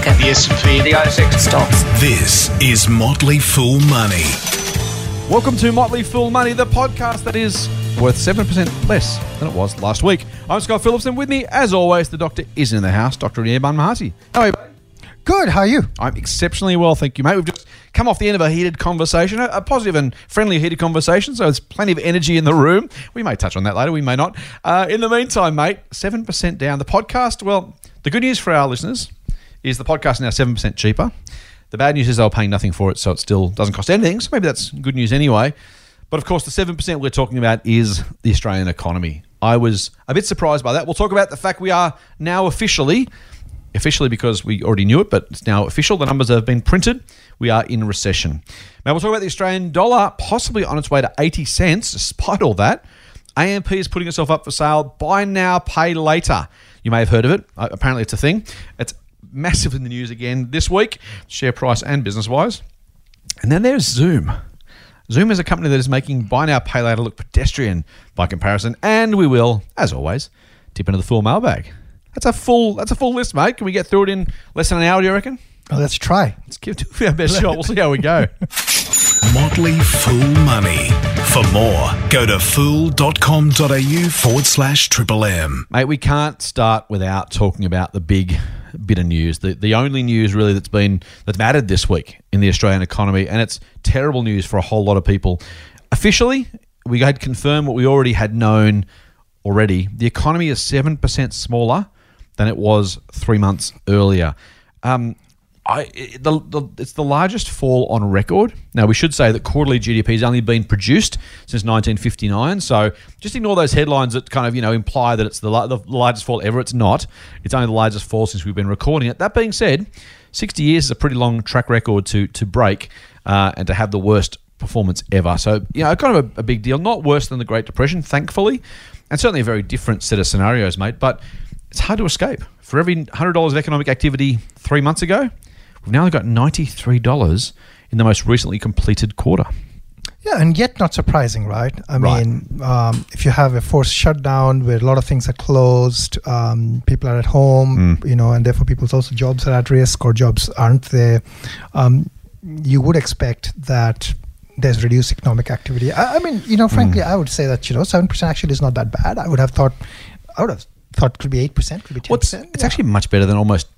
market. The S&P, The ASX Stocks. This is Motley Fool Money. Welcome to Motley Fool Money, the podcast that is worth 7% less than it was last week. I'm Scott Phillips, and with me, as always, the doctor is in the house, Dr. Eban Mahati. How are you, mate? Good. How are you? I'm exceptionally well, thank you, mate. We've just come off the end of a heated conversation, a, a positive and friendly heated conversation, so there's plenty of energy in the room. We may touch on that later, we may not. Uh, in the meantime, mate, 7% down. The podcast, well, the good news for our listeners is the podcast now 7% cheaper. The bad news is they were paying nothing for it, so it still doesn't cost anything, so maybe that's good news anyway. But of course, the 7% we're talking about is the Australian economy. I was a bit surprised by that. We'll talk about the fact we are now officially officially because we already knew it, but it's now official. The numbers have been printed. We are in recession. Now we'll talk about the Australian dollar possibly on its way to 80 cents. Despite all that, AMP is putting itself up for sale. Buy now, pay later. You may have heard of it. Uh, apparently, it's a thing. It's massive in the news again this week, share price and business wise. And then there's Zoom. Zoom is a company that is making buy now, pay later look pedestrian by comparison, and we will, as always, tip into the Fool mailbag. That's a full. That's a full list, mate. Can we get through it in less than an hour? Do you reckon? Well, let's try. Let's give it our best shot. We'll see how we go. Motley Fool Money. For more, go to fool.com.au forward slash triple M. Mate, we can't start without talking about the big bit of news. The the only news really that's been that's mattered this week in the Australian economy, and it's terrible news for a whole lot of people. Officially, we had confirmed what we already had known already. The economy is seven percent smaller than it was three months earlier. Um, I, the, the, it's the largest fall on record. Now, we should say that quarterly GDP has only been produced since 1959. So just ignore those headlines that kind of, you know, imply that it's the, the largest fall ever. It's not. It's only the largest fall since we've been recording it. That being said, 60 years is a pretty long track record to, to break uh, and to have the worst performance ever. So, you know, kind of a, a big deal. Not worse than the Great Depression, thankfully, and certainly a very different set of scenarios, mate. But it's hard to escape. For every $100 of economic activity three months ago, we've now got $93 in the most recently completed quarter. Yeah, and yet not surprising, right? I Right. mean, um, if you have a forced shutdown where a lot of things are closed, um, people are at home, Hmm. you know, and therefore people's also jobs are at risk or jobs aren't there, um, you would expect that there's reduced economic activity. I, I mean, you know, Hmm. frankly, I would say that you know, seven percent actually is not that bad. I would have thought, I would have thought could be eight percent, could be ten Well, it's, percent. it's actually much better than almost mm,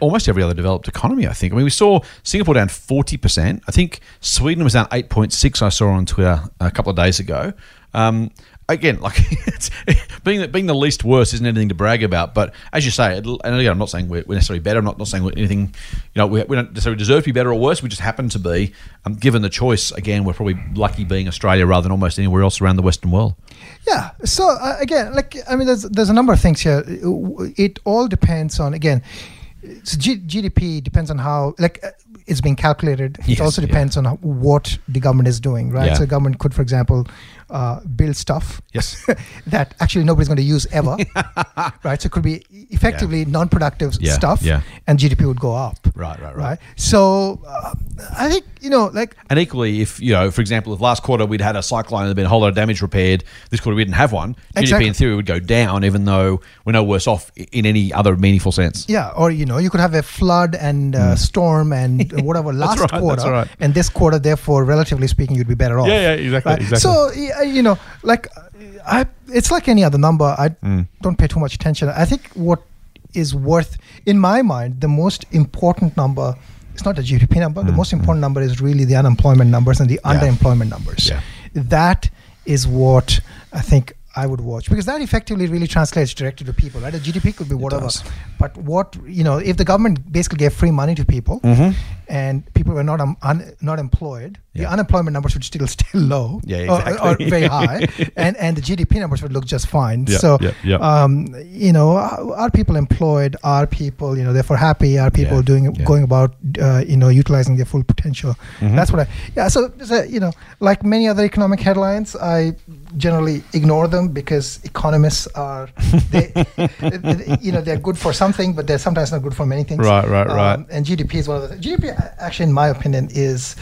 almost every other developed economy. I think. I mean, we saw Singapore down forty percent. I think Sweden was down eight point six. I saw on Twitter a couple of days ago. Um, again, like being the, being the least worst isn't anything to brag about. But as you say, and again, I'm not saying we're, necessarily better. I'm not, not saying anything. You know, we, we don't necessarily deserve to be better or worse. We just happen to be. Um, given the choice, again, we're probably lucky being Australia rather than almost anywhere else around the Western world. Yeah. So uh, again, like I mean, there's there's a number of things here. It all depends on again. So G- GDP depends on how like uh, it's being calculated. Yes, it also yeah. depends on how, what the government is doing, right? Yeah. So the government could, for example, uh, build stuff Yes. that actually nobody's going to use ever, right? So it could be effectively non-productive Yeah, stuff, yeah. and GDP would go up. Right, right, right. Right. So uh, I think you know, like And equally, if you know, for example, if last quarter we'd had a cyclone and there'd been a whole lot of damage repaired, this quarter we didn't have one. Exactly. GDP in theory would go down, even though we're no worse off in any other meaningful sense. Yeah, or you know, you could have a flood and uh, storm and whatever last right, quarter, right. and this quarter, therefore, relatively speaking, you'd be better off. Yeah, yeah, exactly, exactly. So y- you know, like, I, it's like any other number. I Hmm. don't pay too much attention. I think what is worth, in my mind, the most important number. It's not the GDP number. The mm, most mm. important number is really the unemployment numbers and the Yeah. underemployment numbers. Yeah. That is what I think I would watch because that effectively really translates directly to people, right? The GDP could be whatever, but what you know, if the government basically gave free money to people mm-hmm. And people were not um, un, not employed, the unemployment numbers would still still low, Yeah, or- exactly. or, very high, and and the GDP numbers would look just fine. Yeah, so, yeah, yeah. Um, you know, are people employed? Are people you know therefore happy? Are people Yeah, doing yeah. Mm-hmm. going about uh, you know utilizing their full potential? That's what I yeah. So, so you know, like many other economic headlines, I generally ignore them because economists are they, you know they're good for something, but they're sometimes not good for many things. Right, right, right. Um, and GDP is one of the GDP. Actually, in my opinion, is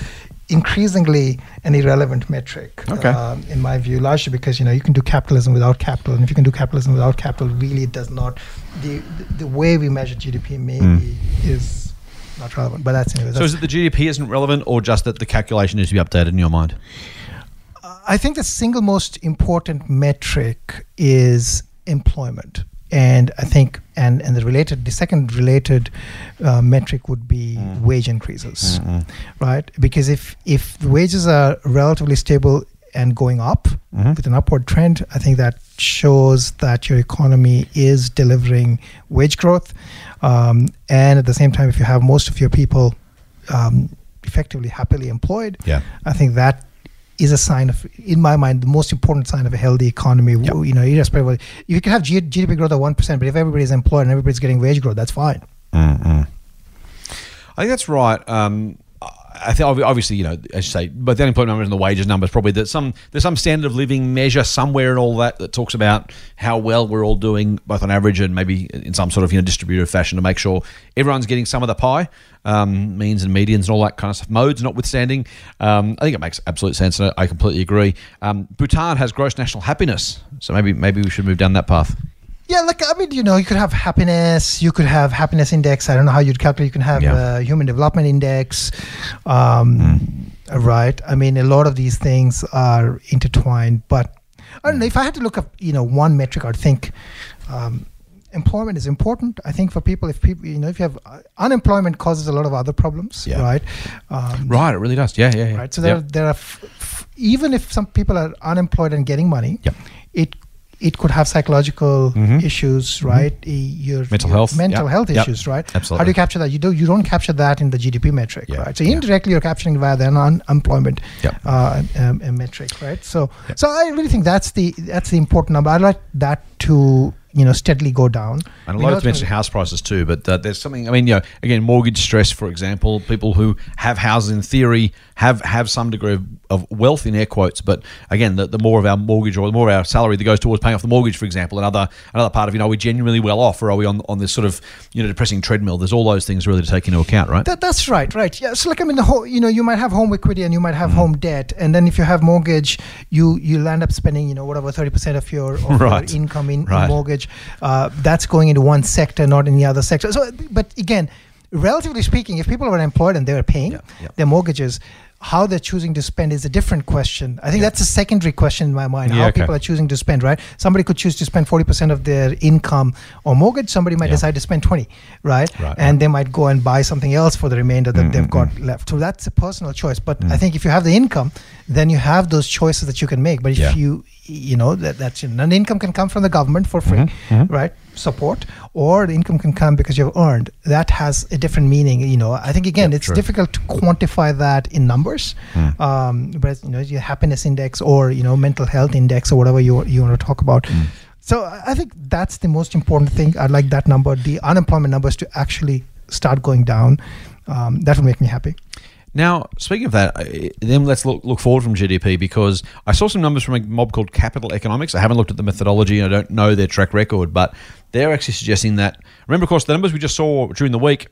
increasingly an irrelevant metric Okay. um, in my view largely because you know you can do capitalism without capital and if you can do capitalism without capital really it does not the the, the way we measure gdp maybe Mm. is not relevant but that's anyway So that's, is it the GDP isn't relevant, or just that the calculation needs to be updated in your mind? i think the single most important metric is employment and i think and and the related the second related uh, metric would be Mm. wage increases Mm-mm. right? Because if if the wages are relatively stable and going up Mhm. with an upward trend, I think that shows that your economy is delivering wage growth, um, and at the same time, if you have most of your people um, effectively happily employed, Yeah. I think that is a sign of, in my mind, the most important sign of a healthy economy. Yep. You know, irrespective of you can have GDP growth of one percent, but if everybody's employed and everybody's getting wage growth, that's fine. Mm-mm. I think that's right. Um, I think obviously, you know, as you say, but the unemployment numbers and the wages numbers probably that some there's some standard of living measure somewhere and all that that talks about how well we're all doing, both on average and maybe in some sort of you know distributive fashion to make sure everyone's getting some of the pie, um, means and medians and all that kind of stuff. Modes notwithstanding, um, I think it makes absolute sense, and I completely agree. Um, Bhutan has gross national happiness, so maybe maybe we should move down that path. Yeah, like I mean, you know, you could have happiness. You could have happiness index. I don't know how you'd calculate. You can have Yeah. uh, human development index, um, right? I mean, a lot of these things are intertwined. But I don't know if I had to look up, you know, one metric. I'd think um, employment is important. I think for people, if people, you know, if you have uh, unemployment causes a lot of other problems, Yeah. right? Um, Right, it really does. Yeah, yeah, yeah. right? So there, there are f- f- even if some people are unemployed and getting money, it it could have psychological Mhm. issues, right? E- Your Mental your health, mental health issues, right? How do you capture that? You do you don't capture that in the GDP metric, Yeah, right? So indirectly, you're capturing via the unemployment uh, um, metric, right? So so I really think that's the that's the important number. I'd like that to you know steadily go down. And a lot of mentioned house prices too, but uh, there's something. I mean, you know, again, mortgage stress, for example, people who have houses in theory have have some degree of, of wealth in air quotes, but again, the, the more of our mortgage or the more of our salary that goes towards paying off the mortgage, for example, another another part of you know, are we genuinely well off, or are we on on this sort of you know depressing treadmill? There's all those things really to take into account, right? That, that's right, right. Yeah. So like I mean, the whole, you know, you might have home equity and you might have Mm-hmm. home debt, and then if you have mortgage, you you'll end up spending, you know, whatever thirty percent of your of Right. your income in, in Right. Uh, that's going into one sector, not in the other sector. So, but again, relatively speaking, if people are employed and they are paying Yeah, yeah. their mortgages. How they're choosing to spend is a different question. I think Yeah. that's a secondary question in my mind. How okay. people are choosing to spend, right? Somebody could choose to spend 40% of their income on mortgage. Somebody might decide to spend 20, right? Right, And they might go and buy something else for the remainder that they've Mm, mm, got left. So that's a personal choice. But Mm. I think if you have the income, then you have those choices that you can make. But if you, you know, that that's an income can come from the government for free, Mhm, mhm. right? Support, or the income can come because you've earned. That has a different meaning. You know, I think again, Yeah, it's difficult to quantify that in numbers. Mm. Um, but you know, your happiness index or you know mental health index or whatever you you want to talk about. Mm. So I I think that's the most important thing. I'd like that number, the unemployment numbers, to actually start going down. Um, that would make me happy. Now, speaking of that, then let's look, look forward from GDP because I saw some numbers from a mob called Capital Economics. I haven't looked at the methodology and I don't know their track record, but they're actually suggesting that. Remember, of course, the numbers we just saw during the week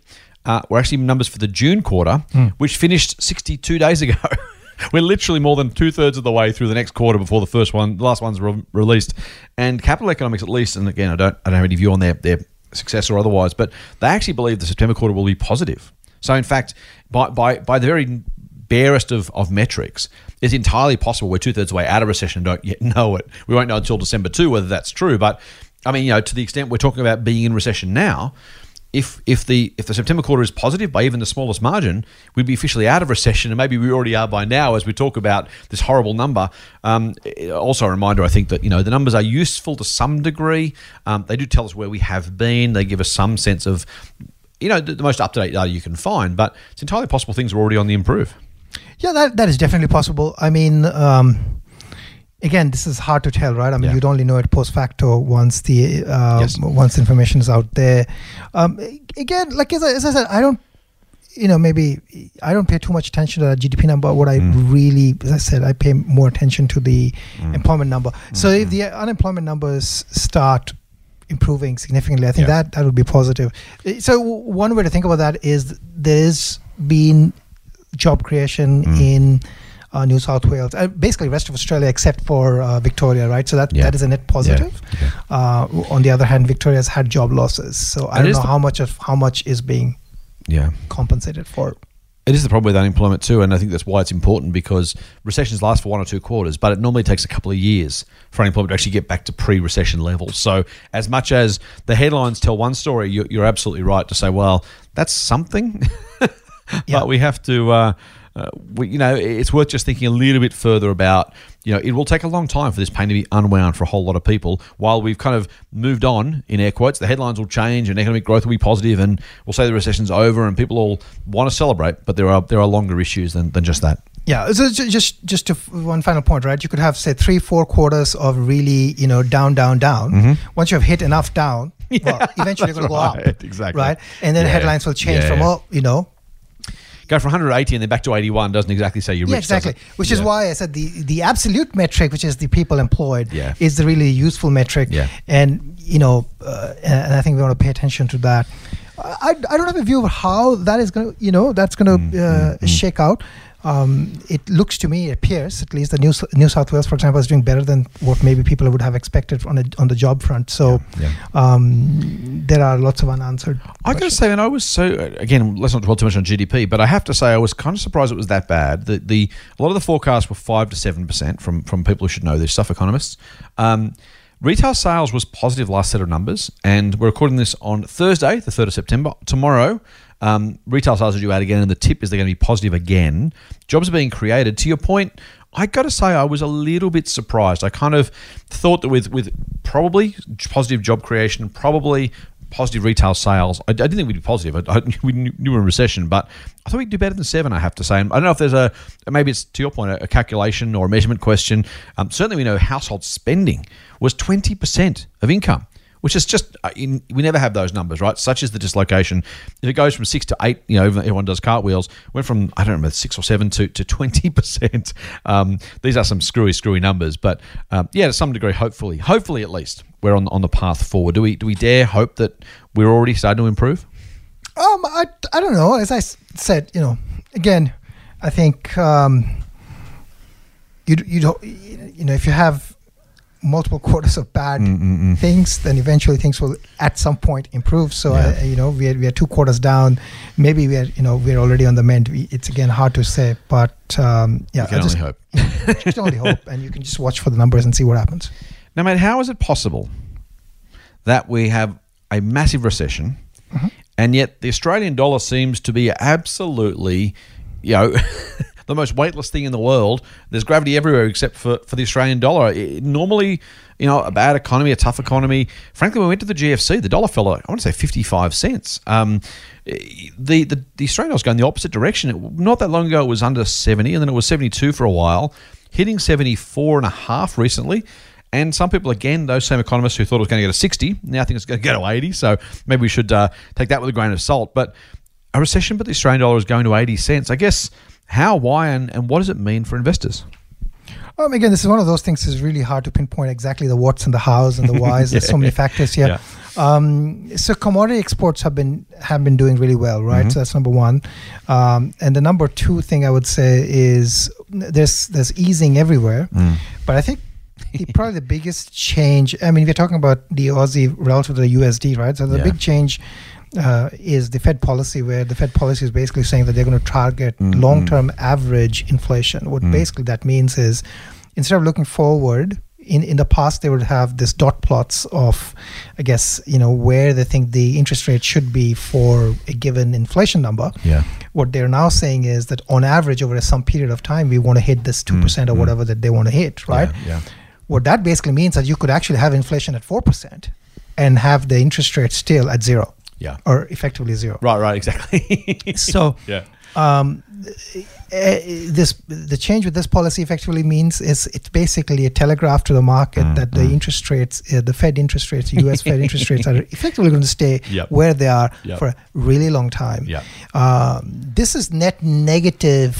uh, were actually numbers for the June quarter, which finished 62 days ago. We're literally more than two thirds of the way through the next quarter before the first one, the last one's re- released. And Capital Economics, at least, and again, I don't, I don't have any view on their their success or otherwise, but they actually believe the September quarter will be positive. So, in fact, by by by the very barest of, of metrics, it's entirely possible we're two thirds of the way out of recession and don't yet know it. We won't know until December 2 whether that's true. But I mean, you know, to the extent we're talking about being in recession now, if if the if the September quarter is positive by even the smallest margin, we'd be officially out of recession, and maybe we already are by now as we talk about this horrible number. Um, also, a reminder, I think that you know the numbers are useful to some degree. Um, they do tell us where we have been. They give us some sense of you know the, the most up to date data you can find, but it's entirely possible things are already on the improve. Yeah, that, that is definitely possible. I mean, um, again, this is hard to tell, right? I mean, Yeah. you'd only know it post facto once the uh, Yes. once information is out there. Um, again, like as I, as I said, I don't. You know, maybe I don't pay too much attention to the GDP number. What I Mm. really, as I said, I pay more attention to the Mm. employment number. So Mm-hmm. if the unemployment numbers start improving significantly, I think Yeah. that that would be positive. Uh, So one way to think about that is there's been job creation Mm. in uh, New South Wales, uh, basically rest of Australia except for uh, Victoria, right? So that Yeah. that is a net positive. Yeah. Uh, on the other hand, Victoria's had job losses, so I don't know how much of how much is being Yeah. compensated for. It is the problem with unemployment too, and I think that's why it's important because recessions last for one or two quarters, but it normally takes a couple of years for unemployment to actually get back to pre-recession levels. So, as much as the headlines tell one story, you're, you're absolutely right to say, well, that's something, Yeah. but we have to. Uh, uh, we, you know, it's worth just thinking a little bit further about. You know, it will take a long time for this pain to be unwound for a whole lot of people. While we've kind of moved on, in air quotes, the headlines will change and economic growth will be positive, and we'll say the recession's over, and people will want to celebrate. But there are there are longer issues than, than just that. Yeah, so just just to one final point, right? You could have say three, four quarters of really, you know, down, down, down. Once you have hit enough down, well, eventually you're going to go Mm-hmm. right, up, exactly. right? And then Yeah. headlines will change Yeah. from oh, you know, Go from 180 and then back to 81 doesn't exactly say you're yeah, rich. exactly. Which is why I said the the absolute metric, which is the people employed, Yeah. is the really useful metric. Yeah. And you know, uh, and I think we want to pay attention to that. I, I don't have a view of how that is going to, you know, that's going to Mm, uh, shake out. Um, it looks to me, it appears at least, that New, New South Wales, for example, is doing better than what maybe people would have expected on a, on the job front. So Yeah. um, there are lots of unanswered. I got to say, and I was so again. Let's not dwell too much on GDP, but I have to say I was kind of surprised it was that bad. The, the a lot of the forecasts were five to seven percent from from people who should know this stuff, economists. Um, retail sales was positive last set of numbers, and we're recording this on Thursday, the third of September. Tomorrow, um, retail sales are due out again, and the tip is they're going to be positive again. Jobs are being created. To your point, I got to say I was a little bit surprised. I kind of thought that with with probably positive job creation, probably positive retail sales. I, I didn't think we'd be positive. I, I, we knew we were in recession, but I thought we'd do better than seven. I have to say. And I don't know if there's a maybe it's to your point a, a calculation or a measurement question. Um, certainly, we know household spending was twenty percent of income. Which is just uh, we never have those numbers, right? Such is the dislocation. If it goes from six to eight, you know, everyone does cartwheels. Went from I don't remember six or seven to to twenty percent. Um, these are some screwy, screwy numbers, but um, yeah, to some degree, hopefully, hopefully at least we're on on the path forward. Do we do we dare hope that we're already starting to improve? Um, I, I don't know. As I said, you know, again, I think um, you you don't you know if you have multiple quarters of bad Mm, things, then eventually things will at some point improve. So Yeah. I, you know we are, we are two quarters down. Maybe we are you know we're already on the mend. We, it's again hard to say, but um, yeah, We can I just, only hope. you can only hope, and you can just watch for the numbers and see what happens. Now, mate, how is it possible that we have a massive recession, and yet the Australian dollar seems to be absolutely, you know, the most weightless thing in the world? There's gravity everywhere except for, for the Australian dollar. It- normally, you know, a bad economy, a tough economy. Frankly, when we went to the GFC, the dollar fell, I want to say 55 cents. Um, the, the, the Australian dollar's going the opposite direction. It, not that long ago, it was under 70, and then it was 72 for a while, hitting 74 and a half recently. And some people, again, those same economists who thought it was going to go to 60, now think it's going to go to 80. So maybe we should uh, take that with a grain of salt. But a recession, but the Australian dollar is going to 80 cents. I guess how, why, and, and what does it mean for investors? Um, again, this is one of those things. It's really hard to pinpoint exactly the what's and the hows and the whys. There's so many factors here. Um, so commodity exports have been have been doing really well, right? So that's number one. Um, and the number two thing I would say is there's there's easing everywhere, but I think. the, probably the biggest change. I mean, we're talking about the Aussie relative to the USD, right? So the Yeah. big change uh, is the Fed policy, where the Fed policy is basically saying that they're going to target mm-hmm. long-term average inflation. What mm-hmm. basically that means is instead of looking forward, in, in the past they would have this dot plots of, I guess you know where they think the interest rate should be for a given inflation number. Yeah. What they're now saying is that on average over some period of time we want to hit this two percent mm-hmm. or whatever that they want to hit, right? Yeah. What that basically means that you could actually have inflation at four percent and have the interest rate still at zero Yeah. or effectively zero. Right, right, exactly. So yeah. um, uh, this the change with this policy effectively means is it's basically a telegraph to the market Mm, that the interest rates, uh, the Fed interest rates, U.S. Fed interest rates are effectively going to stay Yep. where they are Yep. for a really long time. Yep. Um, this is net negative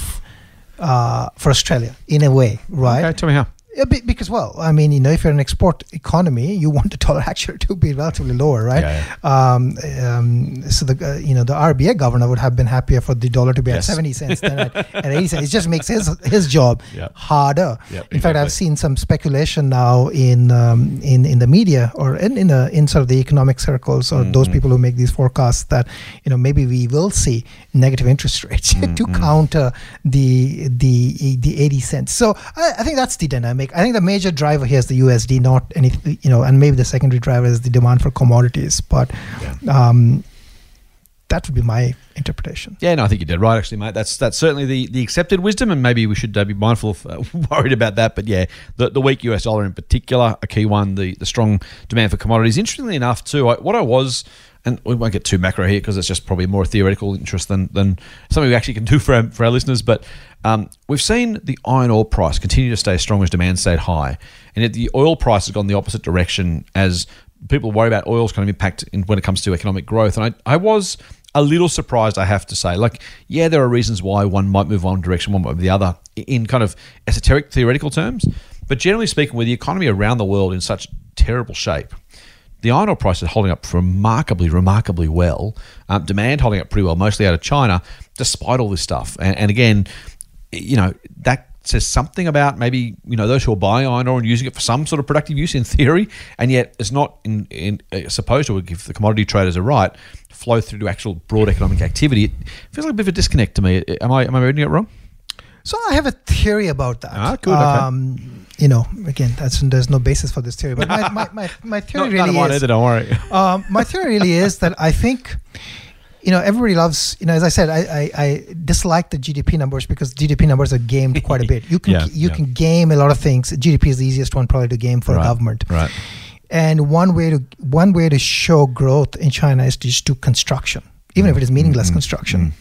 uh, for Australia in a way, right? Okay, tell me how. Yeah, because well, I mean, you know, if you're an export economy, you want the dollar actually to be relatively lower, right? Yeah, Um, um, so the uh, you know the RBA governor would have been happier for the dollar to be Yes. at seventy cents than at, at eighty cents. It just makes his his job Yep. harder. Yep, in fact, I've seen some speculation now in um, in in the media or in in, the, in sort of the economic circles or those Mhm. people who make these forecasts that you know maybe we will see negative interest rates to Mhm. counter the the the 80 cents. So I, I think that's the dynamic. I think the major driver here is the USD, not anything, you know, and maybe the secondary driver is the demand for commodities. But um, that would be my interpretation. Yeah, no, I think you did right, actually, mate. That's that's certainly the, the accepted wisdom, and maybe we should uh, be mindful of uh, worried about that. But yeah, the, the weak US dollar in particular, a key one. The the strong demand for commodities. Interestingly enough, too, I, what I was, and we won't get too macro here because it's just probably more theoretical interest than than something we actually can do for our, for our listeners. But um, we've seen the iron ore price continue to stay strong as demand stayed high, and yet the oil price has gone the opposite direction as people worry about oil's kind of impact in, when it comes to economic growth. And I, I was a little surprised, I have to say. Like, yeah, there are reasons why one might move one direction, one might move the other in kind of esoteric theoretical terms. But generally speaking, with the economy around the world in such terrible shape, the iron ore price is holding up remarkably, remarkably well. Um, demand holding up pretty well, mostly out of China, despite all this stuff. And, and again, you know, that says something about maybe you know those who are buying iron ore and using it for some sort of productive use in theory, and yet it's not in, in uh, supposed to, if the commodity traders are right, flow through to actual broad economic activity. It feels like a bit of a disconnect to me. Am I am I reading it wrong? So I have a theory about that. Ah, good, okay. Um, you know, again, that's there's no basis for this theory, but my, my, my, my theory Not, really mine is either, don't worry. um, my theory really is that I think, you know, everybody loves, you know, as I said, I, I, I dislike the GDP numbers because GDP numbers are gamed quite a bit. You can Yeah, you yeah. can game a lot of things. GDP is the easiest one probably to game for a government. right. And one way to one way to show growth in China is to just do construction, even if it is meaningless Mm-hmm. construction.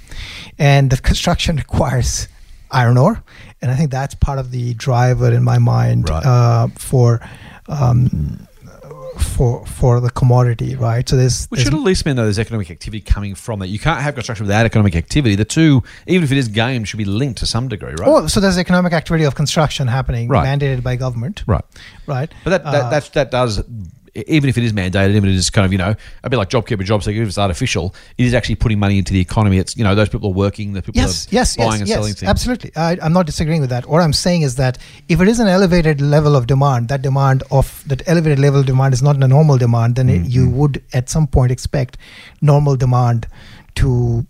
And the construction requires iron ore, and I think that's part of the driver in my mind Right. uh, for. Um, for for the commodity, right? So there's, Which should at least mean that there's economic activity coming from that. You can't have construction without economic activity. The two, even if it is game, should be linked to some degree, right? Oh, so there's economic activity of construction happening, Right. mandated by government, right. right? But that that, Uh, that that does even if it is mandated, even if it is kind of you know a bit like JobKeeper, job seeker, if it's artificial, it is actually putting money into the economy. It's you know those people are working, the people yes, are yes, buying yes, and yes, selling things. absolutely. I, I'm not disagreeing with that. What I'm saying is that if it is an elevated level of demand, that demand of that elevated level of demand is not a normal demand, then it, you Mm-hmm. would at some point expect normal demand to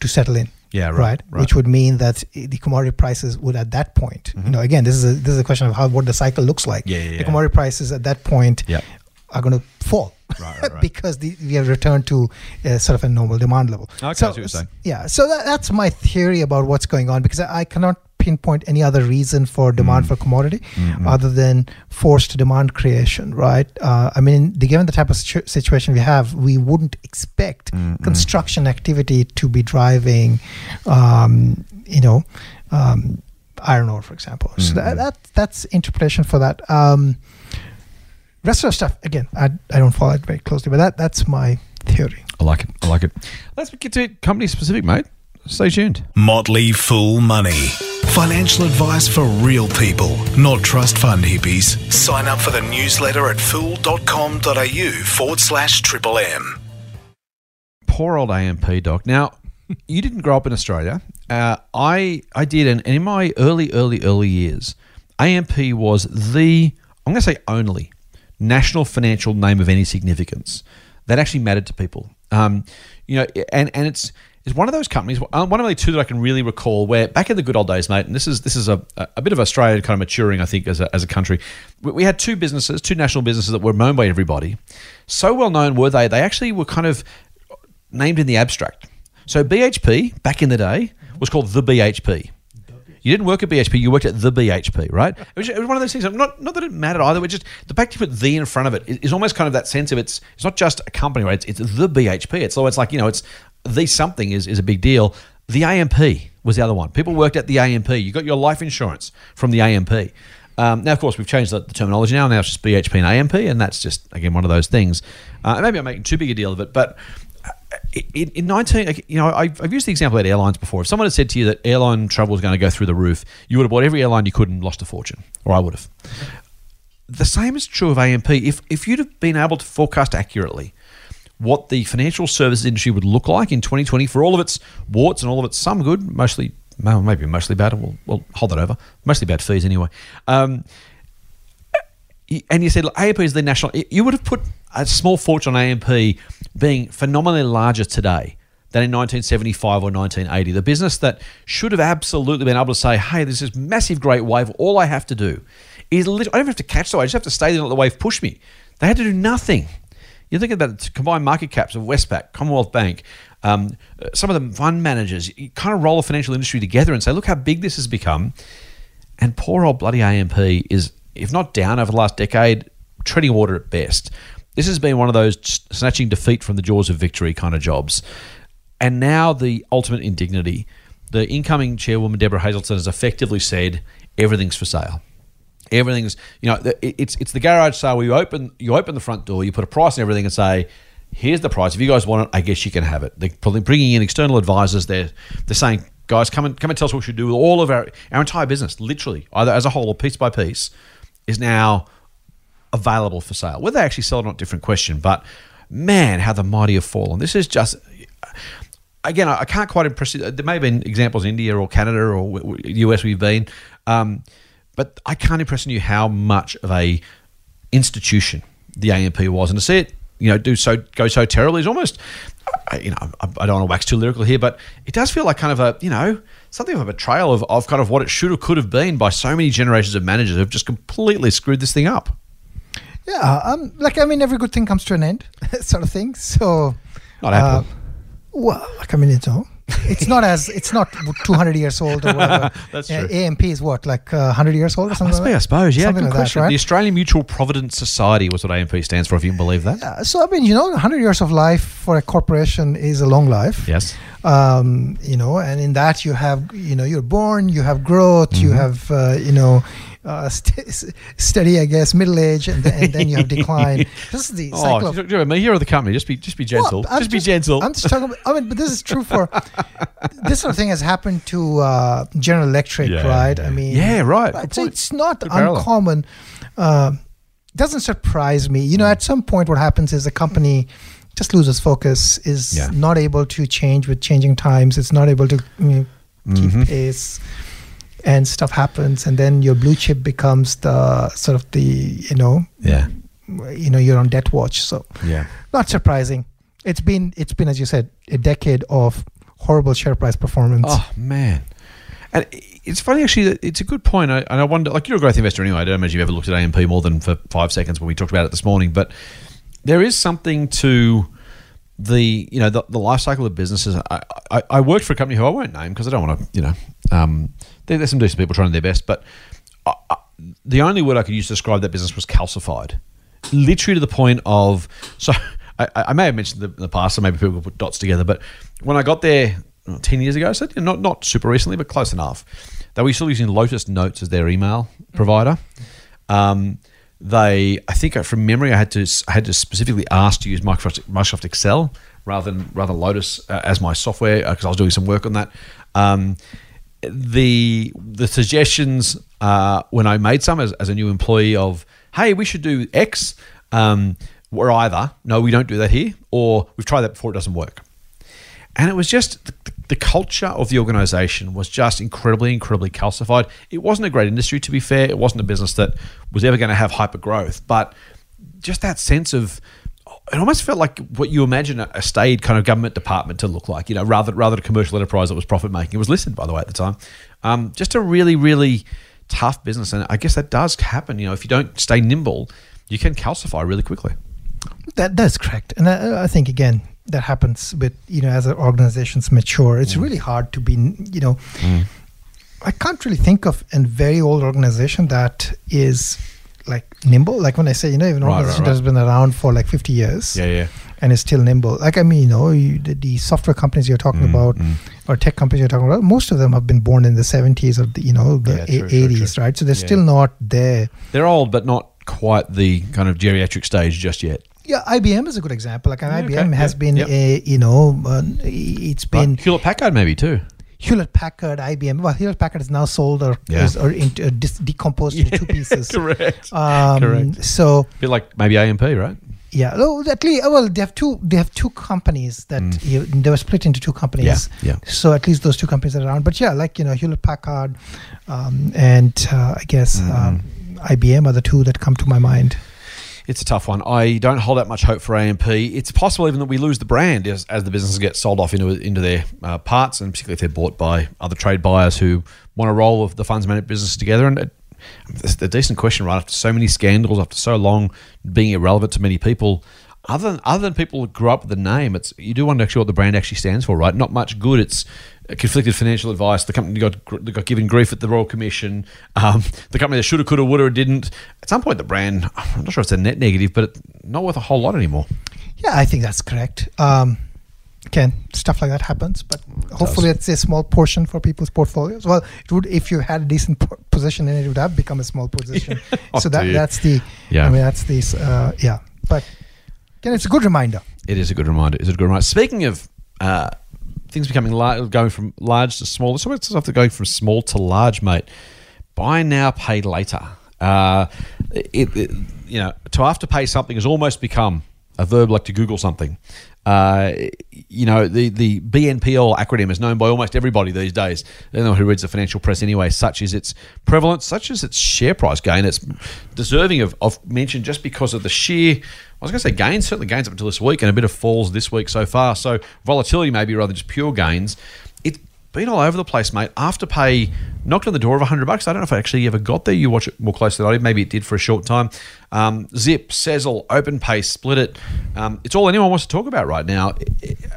to settle in. Yeah, right, right. right. Which would mean that the commodity prices would, at that point, you know, again, this is a this is a question of how what the cycle looks like. Mm-hmm. Yeah, yeah, The yeah. commodity prices at that point Yep. are going to fall Right, right, right. because the, we have returned to uh, sort of a normal demand level. Okay, so, what you're saying. Yeah, so that, that's my theory about what's going on because I, I cannot pinpoint any other reason for demand Mm. for commodity Mm-mm. other than forced demand creation, right? Uh, I mean, the, given the type of situ- situation we have, we wouldn't expect Mm-mm. construction activity to be driving, um, you know, um, iron ore, for example. So that, Mhm. that that's interpretation for that. Um, rest of the stuff, again, I, I don't follow it very closely, but that that's my theory. I like it. I like it. Let's get to it company specific, mate. Stay tuned. Motley Fool Money. Financial advice for real people, not trust fund hippies. Sign up for the newsletter at fool.com.au forward slash triple M. Poor old AMP doc. Now, you didn't grow up in Australia. Uh, I I did, and in my early, early, early years, AMP was the I'm going to say only national financial name of any significance that actually mattered to people. Um, you know, and and it's it's one of those companies, uh, one of only two that I can really recall. Where back in the good old days, mate, and this is this is a, a bit of Australia kind of maturing, I think, as a, as a country. We, we had two businesses, two national businesses that were known by everybody. So well known were they, they actually were kind of named in the abstract. So BHP back in the day was called the BHP. You didn't work at BHP, you worked at the BHP, right? It was, it was one of those things. Not, not that it mattered either. It just the fact you put the in front of it is, is almost kind of that sense of it's it's not just a company, right? It's, it's the BHP. It's so it's like you know it's the something is is a big deal. The AMP was the other one. People worked at the AMP. You got your life insurance from the AMP. Um, now, of course, we've changed the, the terminology now. Now it's just BHP and AMP, and that's just again one of those things. Uh, maybe I'm making too big a deal of it, but in, in 19, you know, I've, I've used the example at airlines before. If someone had said to you that airline travel was going to go through the roof, you would have bought every airline you could and lost a fortune, or I would have. The same is true of AMP. If, if you'd have been able to forecast accurately what the financial services industry would look like in 2020 for all of its warts and all of its some good, mostly, maybe mostly bad, we'll, we'll hold that over, mostly bad fees anyway. Um, and you said look, AMP is the national. You would have put a small fortune on AMP being phenomenally larger today than in 1975 or 1980. The business that should have absolutely been able to say, "Hey, this is massive, great wave. All I have to do is literally, I don't have to catch the wave. I just have to stay there and let the wave push me." They had to do nothing. You're thinking about the combined market caps of Westpac, Commonwealth Bank, um, some of the fund managers. You kind of roll the financial industry together and say, "Look how big this has become." And poor old bloody AMP is if not down over the last decade, treading water at best. This has been one of those snatching defeat from the jaws of victory kind of jobs. And now the ultimate indignity. The incoming chairwoman, Debra Hazelton, has effectively said everything's for sale. Everything's, you know, it's it's the garage sale you open you open the front door, you put a price on everything, and say, "Here's the price. If you guys want it, I guess you can have it." They're bringing in external advisors. They're they're saying, "Guys, come and come and tell us what we should do with all of our our entire business, literally, either as a whole or piece by piece." is now available for sale. Whether they actually sell it or not, different question. But man, how the mighty have fallen. This is just. Again, I can't quite impress you. There may have been examples in India or Canada or US we've been, um, but I can't impress on you how much of a institution the AMP was, and to see it, you know, do so go so terribly is almost, you know, I don't want to wax too lyrical here, but it does feel like kind of a, you know, something of a betrayal of, of kind of what it should have could have been by so many generations of managers who have just completely screwed this thing up. Yeah, um, like I mean, every good thing comes to an end, sort of thing. So, not Apple. Uh, well, like I mean, it's all it's not as it's not 200 years old or whatever. That's true. AMP is what like uh, 100 years old or something. Must like be, I suppose. Yeah, something good like question. That, right? The Australian Mutual Provident Society was what AMP stands for. If you can believe that. So I mean, you know, 100 years of life for a corporation is a long life. Yes. Um, you know, and in that you have, you know, you're born, you have growth, mm-hmm. you have, uh, you know, uh, st- steady, I guess, middle age, and, then, and then you have decline. this is the oh, cycle. Of, you're a hero of the company. Just be, just be gentle. Well, just, just, be gentle. I'm just talking. About, I mean, but this is true for this sort of thing has happened to uh, General Electric, yeah, right? Yeah. I mean, yeah, right. right. So it's not uncommon. Uh, doesn't surprise me. You know, mm. at some point, what happens is the company just loses focus, is yeah. not able to change with changing times. It's not able to you know, keep mm-hmm. pace and stuff happens and then your blue chip becomes the sort of the you know yeah. you know you're on debt watch. So yeah. not surprising. It's been it's been as you said a decade of horrible share price performance. Oh man. And it's funny actually that it's a good point. I, and i wonder like you're a growth investor anyway. I don't imagine you've ever looked at amp more than for five seconds when we talked about it this morning. But there is something to the you know the, the life cycle of businesses. I, I, I worked for a company who i won't name because i don't want to you know um, there's some decent people trying their best, but I, I, the only word I could use to describe that business was calcified. Literally to the point of so I, I may have mentioned in the past, so maybe people put dots together. But when I got there ten years ago, so not not super recently, but close enough, they were still using Lotus Notes as their email provider. Um, they, I think from memory, I had to I had to specifically ask to use Microsoft, Microsoft Excel rather than rather Lotus uh, as my software because uh, I was doing some work on that. Um, the the suggestions uh, when I made some as, as a new employee of hey we should do X um, were either no we don't do that here or we've tried that before it doesn't work. And it was just the, the culture of the organization was just incredibly incredibly calcified. It wasn't a great industry to be fair. It wasn't a business that was ever going to have hyper growth but just that sense of it almost felt like what you imagine a, staid kind of government department to look like, you know, rather rather a commercial enterprise that was profit making. It was listed, by the way, at the time. Um, just a really, really tough business, and I guess that does happen. You know, if you don't stay nimble, you can calcify really quickly. That that's correct, and I, I think again that happens with you know as organizations mature. It's mm. really hard to be you know. Mm. I can't really think of a very old organization that is like nimble. Like when I say, you know, even right, organization right, right. has been around for like 50 years. Yeah, yeah. And it's still nimble. Like, I mean, you know, you, the, the, software companies you're talking mm, about mm. or tech companies you're talking about, most of them have been born in the 70s or, the, you know, the yeah, true, 80s, true, true. right? So they're yeah. still not there. They're old, but not quite the kind of geriatric stage just yet. Yeah, IBM is a good example. Like Yeah, IBM okay, has yeah, been yep. a you know uh, it's been Hewlett Packard maybe too. Hewlett Packard, IBM. Well, Hewlett Packard is now sold or Yeah. is, or into, uh, dis- decomposed into two pieces. Correct. Um, Correct. So bit like maybe AMP, right? yeah, oh, at least well they have two they have two companies that Mm. you, they were split into two companies. yeah. So at least those two companies are around. But yeah, like you know Hewlett Packard, um, and uh, I guess Mm. um, IBM are the two that come to my mind. It's a tough one. I don't hold out much hope for AMP. It's possible even that we lose the brand as, as the businesses get sold off into into their uh, parts, and particularly if they're bought by other trade buyers who want to roll of the funds management business together. And it, it's a decent question, right? After so many scandals, after so long being irrelevant to many people, other than, other than people who grew up with the name, it's you do wonder actually what the brand actually stands for, right? Not much good. It's conflicted financial advice. The company got got given grief at the Royal Commission. Um, the company that shoulda, coulda, woulda, didn't. At some point, the brand. I'm not sure if it's a net negative, but it's not worth a whole lot anymore. Yeah, I think that's correct. Um, again, stuff like that happens, but hopefully it's a small portion for people's portfolios. Well, it would if you had a decent po- position in it, it would have become a small position. Oh, so that dude. that's the Yeah. I mean that's the uh, yeah. But again, it's a good reminder. It is a good reminder. It's a good reminder. Speaking of uh, things becoming large, going from large to small, of the stuff going from small to large, mate. Buy now, pay later. Uh, it, it- you know, to Afterpay something has almost become a verb like to Google something. Uh, you know, the, the BNPL acronym is known by almost everybody these days. Anyone who reads the financial press anyway, such is its prevalence, such as its share price gain. It's deserving of, of mention just because of the sheer, I was going to say gains, certainly gains up until this week, and a bit of falls this week so far. So volatility maybe rather than just pure gains. Been all over the place, mate. Afterpay knocked on the door of 100 bucks. I don't know if I actually ever got there. You watch it more closely than I did. Maybe it did for a short time. Um, Zip, Sezzle, OpenPay, Splitit. Um, it's all anyone wants to talk about right now.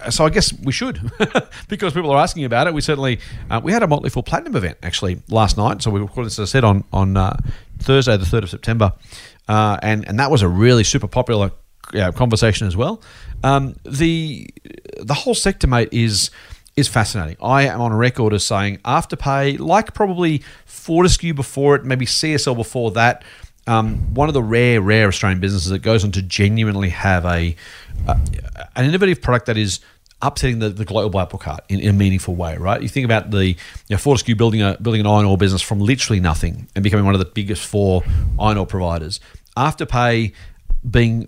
So I guess we should because people are asking about it. We certainly uh, we had a Motley Fool Platinum event actually last night. So we recorded this, as I said, on on uh, Thursday, the third of September, uh, and and that was a really super popular yeah, conversation as well. Um, the the whole sector, mate, is is fascinating. I am on record as saying Afterpay, like probably Fortescue before it, maybe CSL before that, um, one of the rare, rare Australian businesses that goes on to genuinely have a uh, an innovative product that is upsetting the, the global apple cart in, in a meaningful way, right? You think about the you know, Fortescue building a building an iron ore business from literally nothing and becoming one of the biggest four iron ore providers. Afterpay being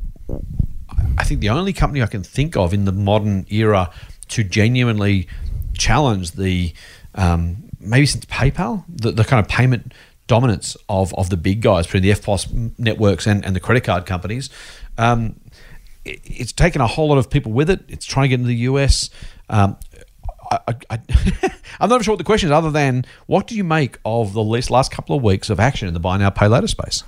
I think the only company I can think of in the modern era to genuinely challenge the um, maybe since PayPal the, the kind of payment dominance of, of the big guys between the EFTPOS networks and, and the credit card companies. Um, it, it's taken a whole lot of people with it. It's trying to get into the US. Um, I, I'm not sure what the question is, other than what do you make of the last couple of weeks of action in the buy now, pay later space?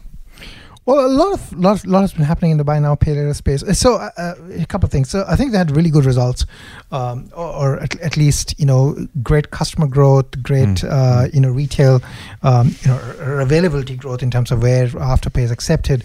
Well, a lot of lot, lot has been happening in the buy now pay later space. Uh, So uh, uh, a couple of things. So I think they had really good results, um, or, or at, at least you know great customer growth, great uh, you know retail, um, you know availability growth in terms of where Afterpay is accepted.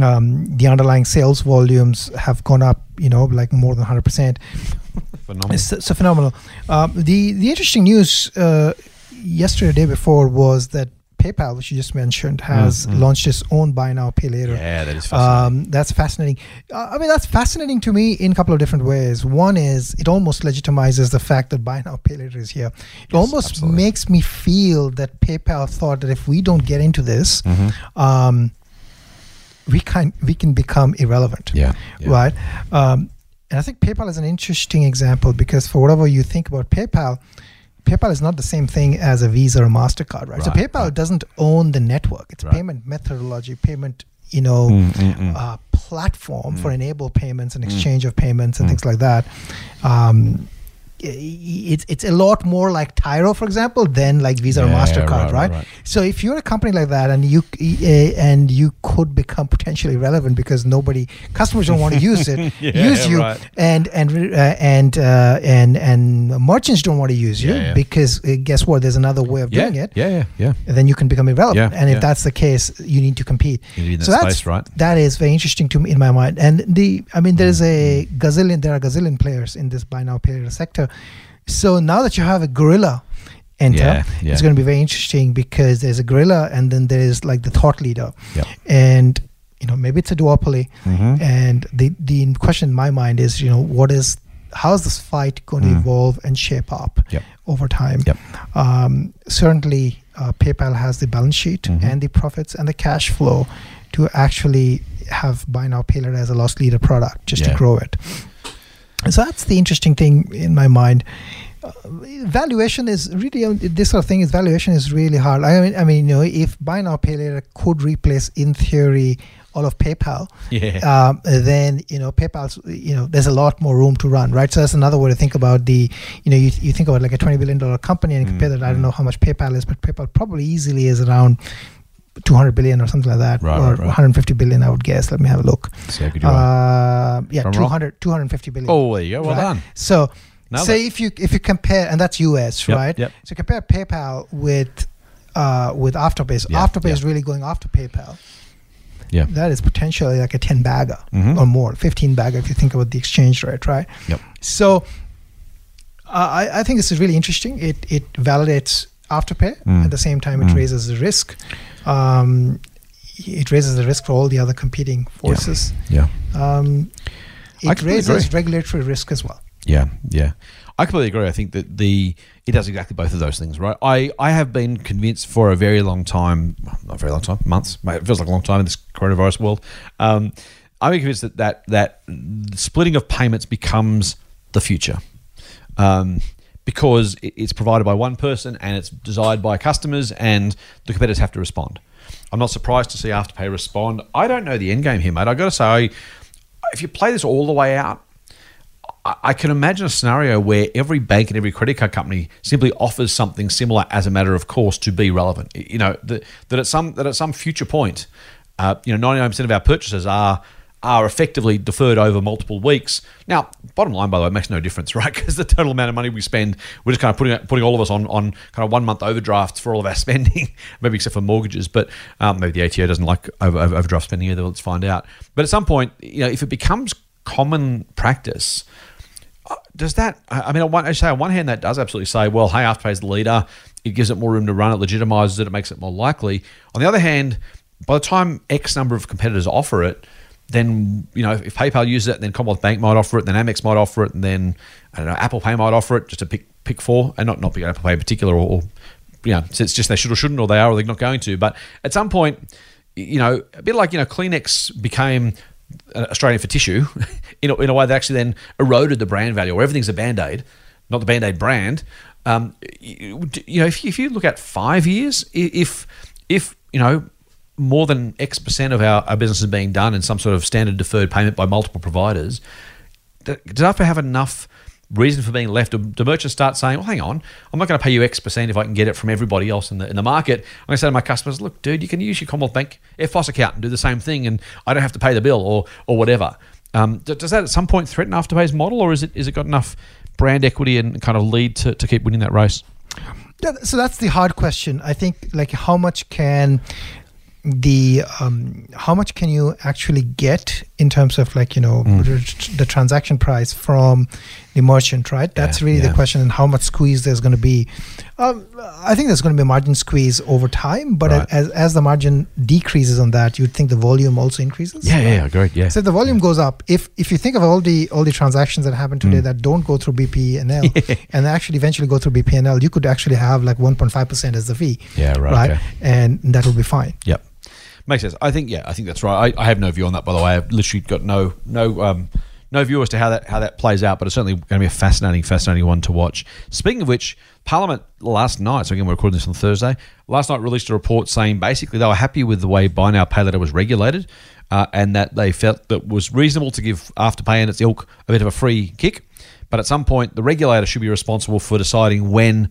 Um, the underlying sales volumes have gone up, you know, like more than hundred percent. Phenomenal. It's so phenomenal. Um, the the interesting news uh, yesterday, day before, was that PayPal, which you just mentioned, has Mm, mm. launched its own buy now pay later. Yeah, that is fascinating. Um, that's fascinating. Uh, I mean, that's fascinating to me in a couple of different ways. One is it almost legitimizes the fact that buy now pay later is here. It Yes, almost absolutely. makes me feel that PayPal thought that if we don't get into this, Mhm. um, we can we can become irrelevant Yeah, yeah. right? Um, and I think PayPal is an interesting example because for whatever you think about PayPal, PayPal is not the same thing as a Visa or Mastercard, right? so PayPal right. doesn't own the network; it's a Right. payment methodology, payment you know Mm, mm, mm. uh, platform for Mm. enable payments and Mm. exchange of payments and Mm. things like that. Um, it's it's a lot more like Tyro, for example, than like Visa or Mastercard, right, right, right, right. So if you're a company like that and you uh, and you could become potentially relevant because nobody customers don't want to use it, Yeah, use you, right. and and uh, and uh, and and merchants don't want to use you Yeah, yeah. because uh, guess what? There's another way of yeah, doing it. yeah, yeah, yeah. And then you can become irrelevant. Yeah, and if yeah. that's the case, you need to compete. You need that so that's space, right? that is very interesting to me in my mind. And the I mean, there's a Mm-hmm. gazillion. There are gazillion players in this buy now pay later sector. So now that you have a gorilla enter, Yeah, yeah. it's going to be very interesting because there's a gorilla and then there is like the thought leader. Yep. And you know maybe it's a duopoly, Mm-hmm. and the the question in my mind is you know what is how is this fight going to evolve and shape up Mm. Yep. over time? Yep. Um, certainly, uh, PayPal has the balance sheet Mhm. and the profits and the cash flow to actually have buy now pay later as a loss leader product just Yeah. to grow it. So that's the interesting thing in my mind. Uh, valuation is really um, this sort of thing is valuation is really hard. I mean, I mean, you know, if buy now pay later could replace in theory all of PayPal, Yeah. um, then you know PayPal's you know there's a lot more room to run, right? So that's another way to think about the you know you, you think about like a twenty billion dollar company and you compare that. I don't know how much PayPal is, but PayPal probably easily is around. 200 billion or something like that Right, or right, right. 150 billion i would guess let me have a look So how good you are. uh, yeah If I'm wrong? 250 billion Oh, there you go. Well done. So Nailed say if you if you compare and that's US, Yep, right? yep. So compare PayPal with uh, with Afterpay. So Yeah, Afterpay yeah. is really going after PayPal. Yeah. That is potentially like a 10 bagger Mhm. or more, 15 bagger if you think about the exchange rate, right? Yep. So uh, I, I think this is really interesting. It it validates Afterpay Mm. at the same time it Mm. raises the risk. Um, it raises the risk for all the other competing forces. Yeah. Um, it raises agree. regulatory risk as well. Yeah, yeah. I completely agree. I think that the it does exactly both of those things, right? I, I have been convinced for a very long time, not a very long time, months. It feels like a long time in this coronavirus world. Um, I'm convinced that that that splitting of payments becomes the future, um, because it's provided by one person and it's desired by customers, and the competitors have to respond. I'm not surprised to see Afterpay respond. I don't know the end game here, mate. I've got to say, if you play this all the way out, I can imagine a scenario where every bank and every credit card company simply offers something similar as a matter of course to be relevant. You know that, that at some that at some future point, uh, you know, ninety nine percent of our purchases are are effectively deferred over multiple weeks. Now, bottom line, by the way, makes no difference, right? Because the total amount of money we spend, we're just kind of putting putting all of us on on kind of one month overdrafts for all of our spending, maybe except for mortgages. But um, maybe the ATO doesn't like over, over, overdraft spending either. Let's find out. But at some point, you know, if it becomes common practice, uh, does that? I mean, I say on one hand, that does absolutely say, well, hey, Afterpay is the leader. It gives it more room to run. It legitimizes it. It makes it more likely. On the other hand, by the time X number of competitors offer it, then you know if PayPal uses it, then Commonwealth Bank might offer it, then Amex might offer it, and then I don't know Apple Pay might offer it, just to pick pick four, and not not pick Apple Pay in particular, or, or you know, so it's just they should or shouldn't, or they are, or they're not going to. But at some point, you know, a bit like you know, Kleenex became uh, Australian for tissue in a, in a way that actually then eroded the brand value, or everything's a band aid, not the band aid brand. Um, you, you know, if you, if you look at five years, if if you know more than X percent of our, our business is being done in some sort of standard deferred payment by multiple providers, does Afterpay have enough reason for being left? Do, do merchants start saying, "Well, hang on, I'm not going to pay you X percent if I can get it from everybody else in the in the market"? I'm going to say to my customers, "Look, dude, you can use your Commonwealth Bank FOS account and do the same thing, and I don't have to pay the bill or or whatever." Um, does that at some point threaten Afterpay's model, or is it is it got enough brand equity and kind of lead to, to keep winning that race? Yeah, so that's the hard question. I think like how much can the um, how much can you actually get in terms of like you know Mm. the, the transaction price from the merchant, right? That's Yeah, really yeah. the question, and how much squeeze there's going to be. Um, I think there's going to be a margin squeeze over time, but Right. as as the margin decreases on that, you'd think the volume also increases. agreed. Yeah, yeah great. Yeah. So if the volume goes up. If if you think of all the all the transactions that happen today Mm. that don't go through BPNL and actually eventually go through BPNL, you could actually have like 1.5 percent as the fee, yeah, right. right? okay. And that will be fine. Yep. Makes sense. I think yeah, I think that's right. I, I have no view on that by the way. I've literally got no no um no view as to how that how that plays out, but it's certainly going to be a fascinating, fascinating one to watch. Speaking of which, Parliament last night, so again we're recording this on Thursday, last night released a report saying basically they were happy with the way buy now pay later was regulated, uh, and that they felt that was reasonable to give Afterpay and its ilk a bit of a free kick, but at some point the regulator should be responsible for deciding when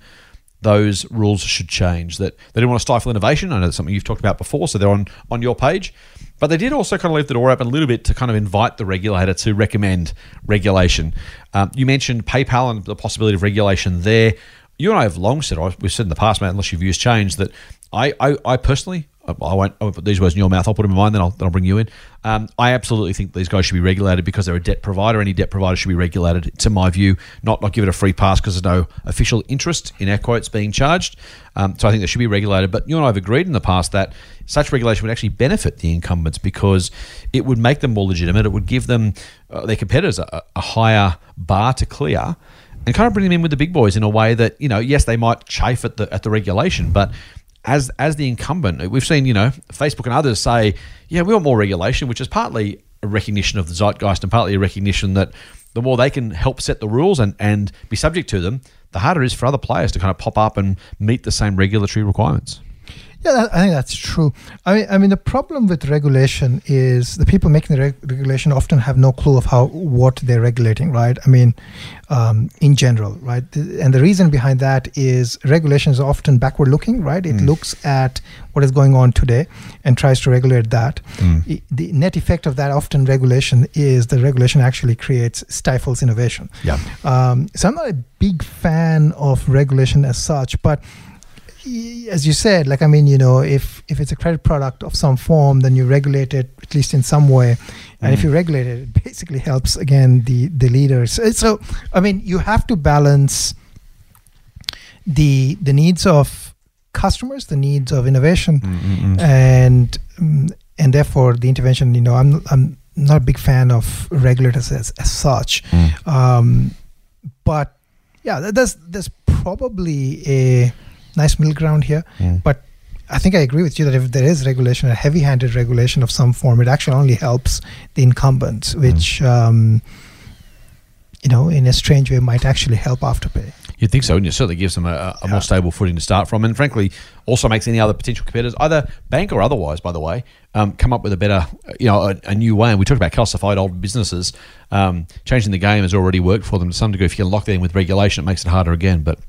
those rules should change. That they didn't want to stifle innovation. I know that's something you've talked about before, so they're on on your page. But they did also kind of leave the door open a little bit to kind of invite the regulator to recommend regulation. Um, you mentioned PayPal and the possibility of regulation there. You and I have long said, or we've said in the past, mate, unless your views change, that I, I, I personally I won't, I won't put these words in your mouth. I'll put them in mine. Then I'll then I'll bring you in. Um, I absolutely think these guys should be regulated because they're a debt provider. Any debt provider should be regulated. To my view, not not give it a free pass because there's no official interest in air quotes being charged. Um, so I think they should be regulated. But you and I have agreed in the past that such regulation would actually benefit the incumbents because it would make them more legitimate. It would give them uh, their competitors a, a higher bar to clear and kind of bring them in with the big boys in a way that you know, yes, they might chafe at the at the regulation, but as as the incumbent, we've seen you know Facebook and others say, yeah, we want more regulation, which is partly a recognition of the zeitgeist and partly a recognition that the more they can help set the rules and and be subject to them, the harder it is for other players to kind of pop up and meet the same regulatory requirements. Yeah, that, I think that's true. I mean, I mean, the problem with regulation is the people making the reg- regulation often have no clue of how what they're regulating, right? I mean, um, in general, right? And the reason behind that is regulation is often backward looking, right? It mm. looks at what is going on today and tries to regulate that. Mm. the net effect of that often regulation is the regulation actually creates stifles innovation. Yeah. Um, so I'm not a big fan of regulation as such, but as you said, like I mean, you know, if if it's a credit product of some form, then you regulate it at least in some way, and mm. if you regulate it, it basically helps again the the leaders. So, so, I mean, you have to balance the the needs of customers, the needs of innovation, and mm, and therefore the intervention. You know, I'm I'm not a big fan of regulators as, as such, mm. um, but yeah, there's there's probably a nice middle ground here. Mm. But I think I agree with you that if there is regulation, a heavy-handed regulation of some form, it actually only helps the incumbents, mm. which, mm. um, you know, in a strange way, might actually help Afterpay. You'd think so, and it certainly gives them a, a yeah. more stable footing to start from, and frankly, also makes any other potential competitors, either bank or otherwise, by the way, um, come up with a better, you know, a, a, new way. And we talked about calcified old businesses. Um, changing the game has already worked for them to some degree. If you can lock them in with regulation, it makes it harder again. But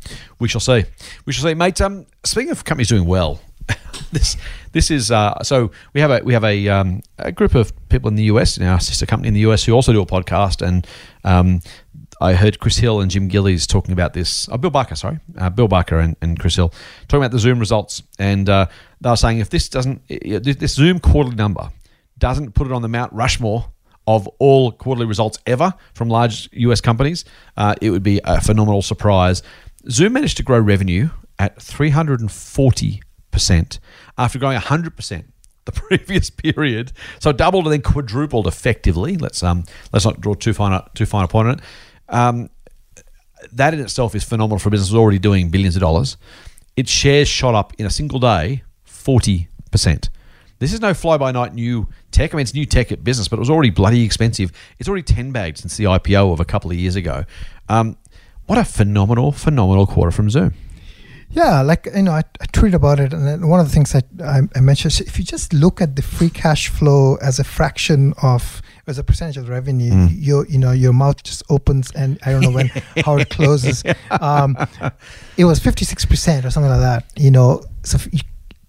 we shall see. We shall see, mate. Um, speaking of companies doing well, this this is uh, so we have a we have a, um, a group of people in the US in our sister company in the US who also do a podcast and um, I heard Chris Hill and Jim Gillies talking about this. Oh, Bill Barker, sorry, uh, Bill Barker and, and Chris Hill talking about the Zoom results, and uh, they were saying if this doesn't, this Zoom quarterly number doesn't put it on the Mount Rushmore of all quarterly results ever from large US companies, uh, it would be a phenomenal surprise. Zoom managed to grow revenue at 340 percent after growing 100 percent the previous period. So doubled and then quadrupled effectively. Let's um let's not draw too fine a, too fine a point on it. Um, that in itself is phenomenal for a business already doing billions of dollars. Its shares shot up in a single day 40%. This is no fly by night new tech. I mean, it's new tech at business, but it was already bloody expensive. It's already 10 bagged since the IPO of a couple of years ago. Um, what a phenomenal, phenomenal quarter from Zoom. Yeah, like you know, I, I tweeted about it, and one of the things I, I mentioned, if you just look at the free cash flow as a fraction of as a percentage of revenue, mm. your you know your mouth just opens, and I don't know when how it closes. Um, it was fifty six percent or something like that. You know, so you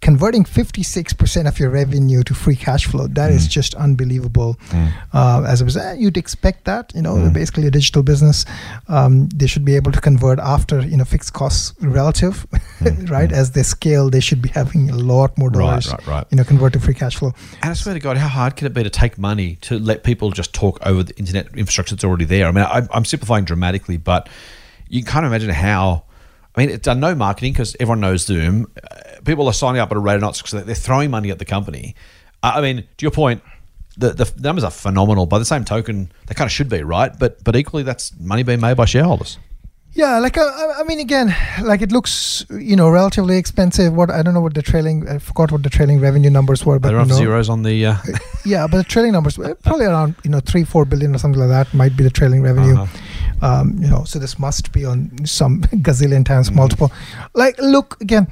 converting 56% of your revenue to free cash flow that mm. is just unbelievable mm. uh, as a result you'd expect that you know mm. basically a digital business um, they should be able to convert after you know fixed costs relative mm. right mm. as they scale they should be having a lot more dollars right, right, right. you know convert to free cash flow and i swear to god how hard can it be to take money to let people just talk over the internet infrastructure that's already there i mean I, i'm simplifying dramatically but you can't imagine how I mean, it's done no marketing because everyone knows Zoom. Uh, people are signing up at a rate of knots because they're throwing money at the company. Uh, I mean, to your point, the, the numbers are phenomenal. By the same token, they kind of should be, right? But but equally, that's money being made by shareholders. Yeah, like uh, I mean, again, like it looks, you know, relatively expensive. What I don't know what the trailing, I forgot what the trailing revenue numbers were, but there are you know, zeros on the. Uh... yeah, but the trailing numbers probably around you know three four billion or something like that might be the trailing revenue. Uh-huh. Um, you know, so this must be on some gazillion times mm-hmm. multiple. Like, look again.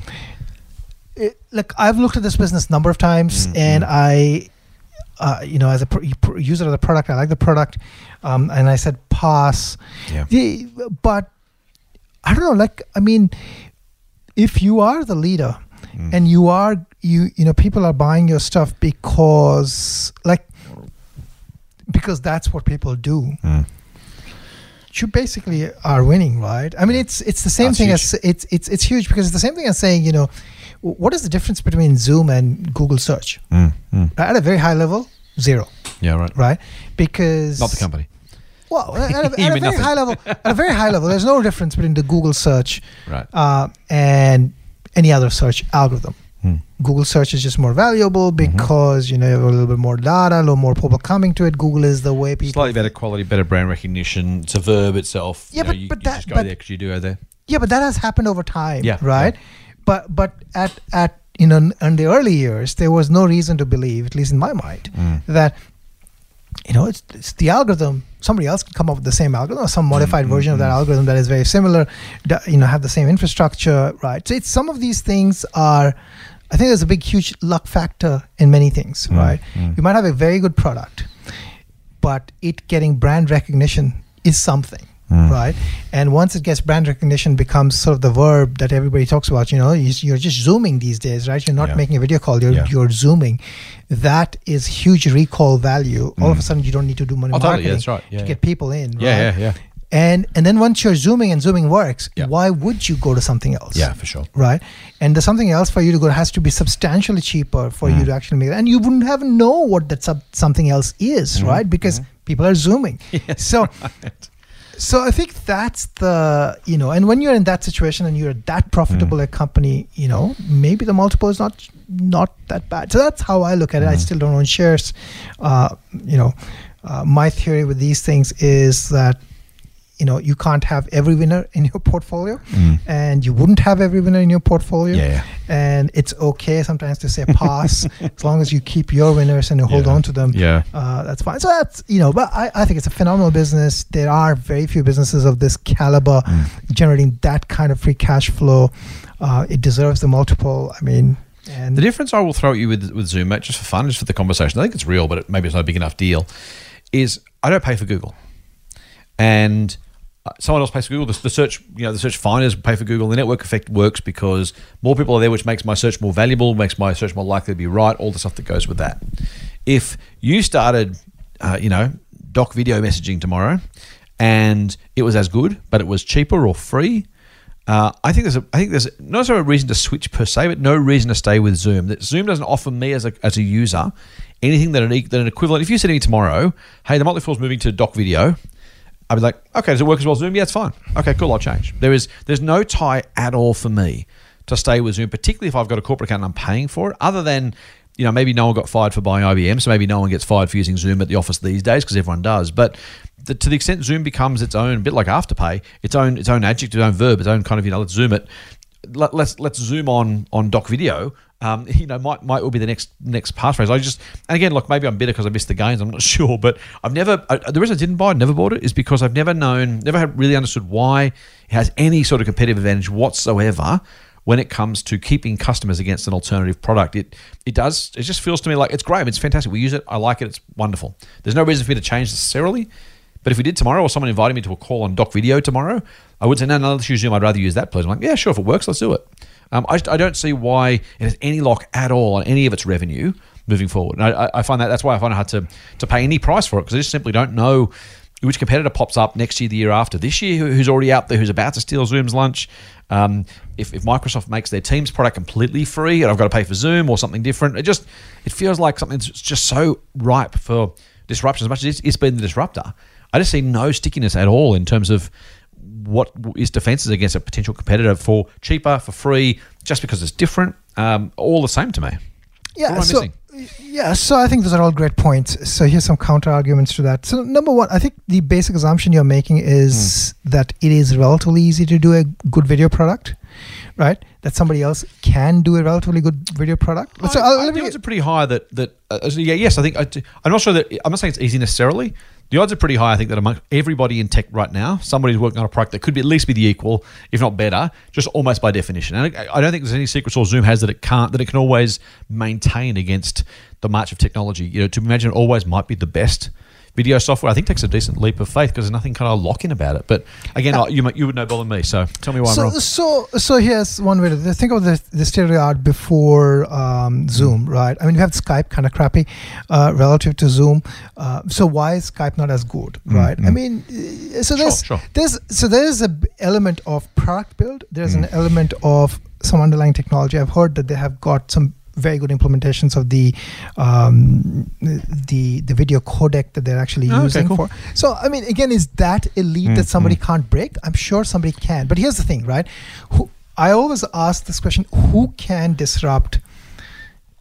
It, like I've looked at this business number of times, mm-hmm. and I uh, you know, as a pr- user of the product, I like the product, um, and I said pass. Yeah. The, but I don't know. Like, I mean, if you are the leader mm. and you are you you know people are buying your stuff because like because that's what people do. Mm. You basically are winning, right? I mean, it's it's the same that's thing huge. as it's it's it's huge because it's the same thing as saying you know what is the difference between Zoom and Google search? Mm, mm. At a very high level, zero, Yeah, right. right? Because Not the company. Well, at a, at a very nothing. high level, at a very high level, there's no difference between the Google search Right. uh, and any other search algorithm. Google search is just more valuable Mm-hmm. because you know you have a little bit more data, a little more people coming to it. Google is the way people. Slightly better quality, better brand recognition. It's a verb itself. Yeah, You know, but- you, but you that- just go but- there because you do go there. Yeah, but that has happened over time, Yeah, right? But but at at you know in the early years, there was no reason to believe, at least in my mind, Mm. that you know it's, it's the algorithm. Somebody else can come up with the same algorithm or some modified mm, version of that mm. algorithm that is very similar. You know, have the same infrastructure, right? So it's some of these things are. I think there's a big, huge luck factor in many things, Mm, right? mm. You might have a very good product, but it getting brand recognition is something Mm. right and once it gets brand recognition becomes sort of the verb that everybody talks about you know you- you're just zooming these days right you're not Yeah. making a video call you're, Yeah. you're zooming that is huge recall value all of a sudden you don't need to do money Oh, totally. marketing Yeah, that's right. Yeah, to yeah. get people in Yeah, right? yeah, yeah. And and then once you're zooming and zooming works Yeah. why would you go to something else Yeah, for sure. right and the something else for you to go has to be substantially cheaper for Mm. you to actually make it and you wouldn't have know what that sub- something else is Mm-hmm. right because people are zooming so so i think that's the you know and when you're in that situation and you're that profitable Mm. a company you know maybe the multiple is not not that bad so that's how i look at it i Mm. still don't own shares uh, you know uh, my theory with these things is that you know you can't have every winner in your portfolio Mm. and you wouldn't have every winner in your portfolio Yeah, and it's okay sometimes to say pass as long as you keep your winners and you hold Yeah. on to them Yeah. uh, that's fine so that's you know but I, I think it's a phenomenal business there are very few businesses of this caliber Mm. generating that kind of free cash flow uh, it deserves the multiple i mean and The difference I will throw at you with with Zoom, mate, just for fun, just for the conversation. I think it's real, but it, maybe it's not a big enough deal. Is I don't pay for Google, and someone else pays for Google. The, the search, you know, the search finders pay for Google. The network effect works because more people are there, which makes my search more valuable, makes my search more likely to be right. All the stuff that goes with that. If you started, uh, you know, doc video messaging tomorrow, and it was as good, but it was cheaper or free. Uh, I think there's a, I think there's not necessarily a reason to switch per se, but no reason to stay with Zoom. That Zoom doesn't offer me as a, as a user anything that an, that an equivalent. If you said to me tomorrow, "Hey, the Motley Fool's moving to Doc Video," I'd be like, "Okay, does it work as well as Zoom? Yeah, it's fine. Okay, cool. I'll change." There is there's no tie at all for me to stay with Zoom, particularly if I've got a corporate account and I'm paying for it. Other than you know, maybe no one got fired for buying IBM, so maybe no one gets fired for using Zoom at the office these days because everyone does. But the, to the extent Zoom becomes its own, bit like Afterpay, its own its own adjective, its own verb, its own kind of you know, let's zoom it. Let, let's let's zoom on on doc video. Um, you know, might might will be the next next passphrase. I just and again, look, maybe I'm bitter because I missed the gains. I'm not sure, but I've never. I, the reason I didn't buy, it, never bought it, is because I've never known, never had really understood why it has any sort of competitive advantage whatsoever when it comes to keeping customers against an alternative product. It it does. It just feels to me like it's great. It's fantastic. We use it. I like it. It's wonderful. There's no reason for me to change necessarily. But if we did tomorrow, or someone invited me to a call on Doc Video tomorrow, I would say, no, no, let's use Zoom. I'd rather use that, please. I'm like, yeah, sure. If it works, let's do it. Um, I, I don't see why it has any lock at all on any of its revenue moving forward. And I, I- I find that that's why I find it hard to, to pay any price for it because I just simply don't know which competitor pops up next year, the year after. This year, who's already out there, who's about to steal Zoom's lunch. Um, if, if Microsoft makes their Teams product completely free and I've got to pay for Zoom or something different, it just it feels like something that's just so ripe for disruption. As much as it's, it's been the disruptor, I just see no stickiness at all in terms of what is defenses against a potential competitor for cheaper, for free, just because it's different. Um, all the same to me. yeah What am I so missing? yeah so i think those are all great points so here's some counter arguments to that so number one i think the basic assumption you're making is Hmm. that it is relatively easy to do a good video product right that somebody else can do a relatively good video product so I, I'll- I me think it's pretty high that that uh, yeah yes I think I, am not sure that I'm not saying it's easy necessarily. The odds are pretty high. I think that among everybody in tech right now, somebody's working on a product that could be at least be the equal, if not better, just almost by definition. And I, don't think there's any secret sauce Zoom has that it can't that it can always maintain against the march of technology. You know, to imagine it always might be the best. Video software, I think takes a decent leap of faith because there's nothing kind of lock-in about it. But again, I- you you would know better than me. So tell me why I'm so, wrong. so, so here's one way to think of the, the state of the art before um, Zoom, right? I mean, you have Skype, kind of crappy uh, relative to Zoom. Uh, so why is Skype not as good, right? I mean, uh, so there's sure. there's so there's a b- element of product build. There's an element of some underlying technology. I've heard that they have got some very good implementations of the um, the the video codec that they're actually Oh, okay, using cool. for. So I mean, again, is that elite that somebody mm-hmm. can't break? I'm sure somebody can. But here's the thing, right? Who, I always ask this question: Who can disrupt?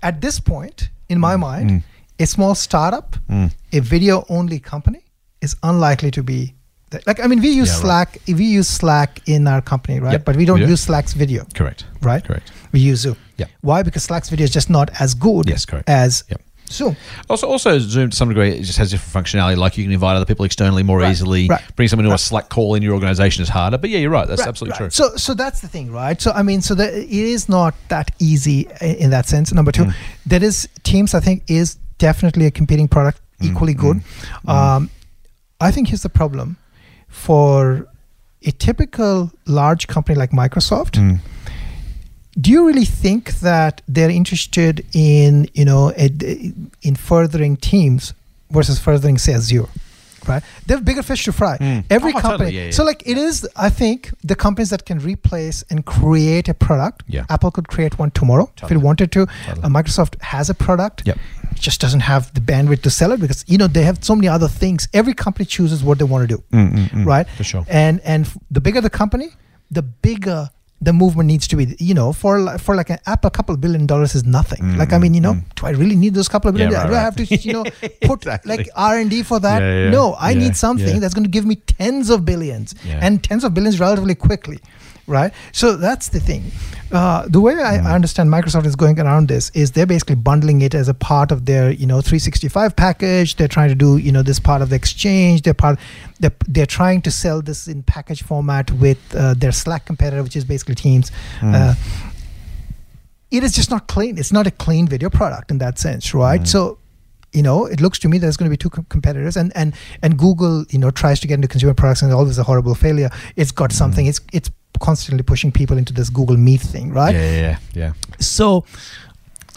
At this point, in my mm, mind, mm. a small startup, mm. a video-only company, is unlikely to be. Like I mean, we use Yeah, right. Slack. We use Slack in our company, right? Yep, but we don't use Slack's video, Correct. right? Correct. We use Zoom. Yep. Why? Because Slack's video is just not as good Yes, correct. as Yep. Zoom. Also, also Zoom to some degree it just has different functionality. Like you can invite other people externally more Right, easily. right, Bring someone to a. Slack call in your organization is harder. But yeah, you're right. That's Right, absolutely right. true. So, so that's the thing, right? So, I mean, so that it is not that easy in that sense. Number two, there is Teams. I think is definitely a competing product, Hmm, equally good. Um, I think here's the problem for a typical large company like Microsoft. Do you really think that they're interested in you know a, in furthering Teams versus furthering say Azure? Right, they have bigger fish to fry. Mm. Every Oh, totally, company. yeah, yeah. So, like, it is. I think the companies that can replace and create a product. Yeah. Apple could create one tomorrow if Totally. it wanted to. Totally. Uh, Microsoft has a product. Yep. It just doesn't have the bandwidth to sell it because you know they have so many other things. Every company chooses what they want to do, right? Mm, For sure. And and the bigger the company, the bigger the movement needs to be. You know, for for like an app a couple of billion dollars is nothing. like I mean, you know, do I really need those couple of billion? Mm, Yeah, right, do I right. have to you know put Exactly. like R and D for that? Yeah, yeah, no, I need something that's going to give me tens of billions and tens of billions relatively quickly. Right, so that's the thing. Uh, the way I, Mm. Understand Microsoft is going around this is they're basically bundling it as a part of their, you know, 365 package. They're trying to do, you know, this part of the exchange. They're part. They're, they're trying to sell this in package format with uh, their Slack competitor, which is basically Teams. Mm. Uh, it is just not clean. It's not a clean video product in that sense, right? So, you know, it looks to me there's going to be two com- competitors, and and and Google, you know, tries to get into consumer products, and always a horrible failure. It's got something. It's it's constantly pushing people into this Google Meet thing, right? Yeah, yeah, yeah. So.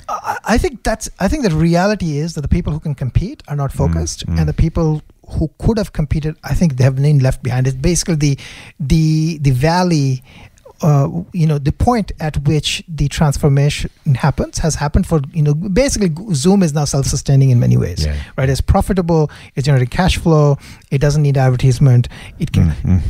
I I think that's. I think the reality is that the people who can compete are not mm, focused, mm. and the people who could have competed, I think they have been left behind. It's basically the, the the valley, uh, you know, the point at which the transformation happens has happened for you know. Basically, Zoom is now self-sustaining in many ways, Yeah. right? It's profitable. It's generating cash flow. It doesn't need advertisement. It can. Mm,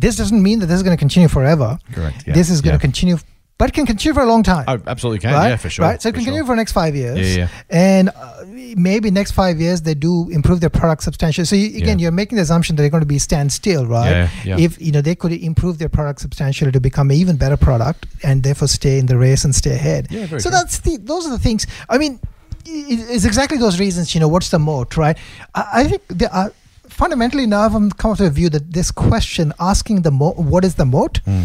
This doesn't mean that this is going to continue forever. Correct, yeah, This is going yeah. to continue, but it can continue for a long time Oh, absolutely can. right? Yeah, for sure. Right. So it can continue sure. for the next five years. Yeah, yeah. And uh, maybe next five years they do improve their product substantially. So you, again, you're making the assumption that they're going to be standstill, right? Yeah, yeah. If you know they could improve their product substantially to become an even better product, and therefore stay in the race and stay ahead. Yeah, very so true. that's the those are the things. I mean, it's exactly those reasons. You know, what's the moat, right? I, I think there are. Fundamentally, now I've come to a view that this question, asking the mo- what is the moat, Hmm.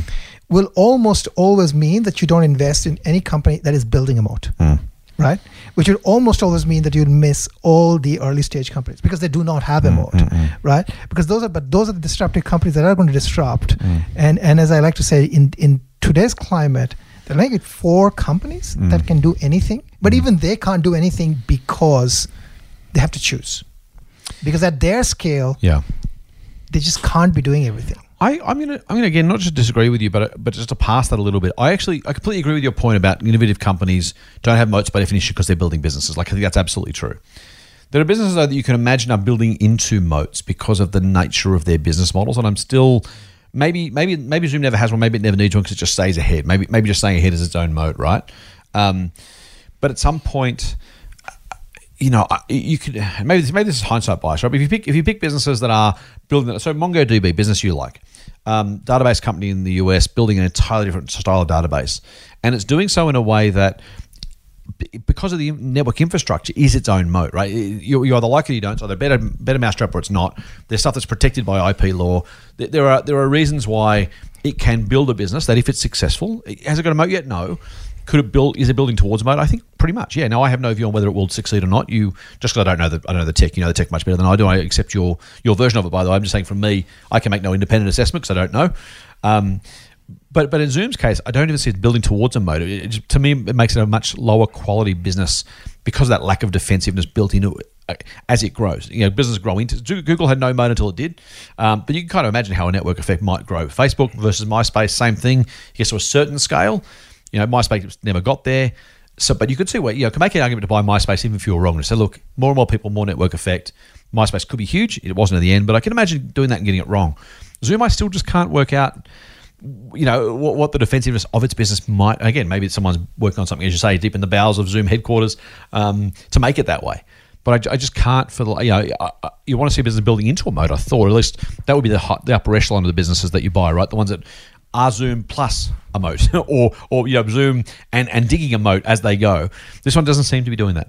will almost always mean that you don't invest in any company that is building a moat Hmm. right? Which would almost always mean that you'd miss all the early stage companies because they do not have Mm, a moat, right? Because those are but those are the disruptive companies that are going to disrupt. Mm. And and as I like to say, in in today's climate, there are like four companies Mm. that can do anything, but even they can't do anything because they have to choose. Because at their scale, Yeah. they just can't be doing everything. I, I'm gonna I'm gonna again not just disagree with you, but but just to pass that a little bit. I actually I completely agree with your point about innovative companies don't have moats by definition because they're building businesses. Like I think that's absolutely true. There are businesses though that you can imagine are building into moats because of the nature of their business models, and I'm still maybe maybe maybe Zoom never has one, maybe it never needs one because it just stays ahead. Maybe maybe just staying ahead is its own moat, right? Um, but at some point, you know, you could maybe this, maybe this is hindsight bias, right? But if you pick if you pick businesses that are building, so MongoDB, business you like, um, database company in the US building an entirely different style of database, and it's doing so in a way that because of the network infrastructure is its own moat, right? You, you either like it or you don't. So either better better mousetrap or it's not. There's stuff that's protected by IP law. There- are there are reasons why it can build a business that if it's successful, has it got a moat yet? No. Could it build? Is it building towards a moat? I think pretty much. Yeah. Now I have no view on whether it will succeed or not. You just because I don't know the I don't know the tech. You know the tech much better than I do. I accept your your version of it. By the way, I'm just saying from me, I can make no independent assessment because I don't know. Um, but but in Zoom's case, I don't even see it building towards a moat. It, it, to me, it makes it a much lower quality business because of that lack of defensiveness built into it uh, as it grows. You know, business grow into Google had no moat until it did, um, but you can kind of imagine how a network effect might grow. Facebook versus MySpace, same thing. You get to a certain scale. You know, MySpace never got there. So, but you could see where you know can make an argument to buy MySpace even if you were wrong. And say, look, more and more people, more network effect. MySpace could be huge. It wasn't at the end, but I can imagine doing that and getting it wrong. Zoom, I still just can't work out you know what, what, the defensiveness of its business might again maybe someone's working on something as you say deep in the bowels of zoom headquarters um, to make it that way but I, I, just can't for the you know I, you want to see a business building into a moat I thought at least that would be the, the upper echelon of the businesses that you buy right the ones that are zoom plus a moat or or you know zoom and and digging a moat as they go this one doesn't seem to be doing that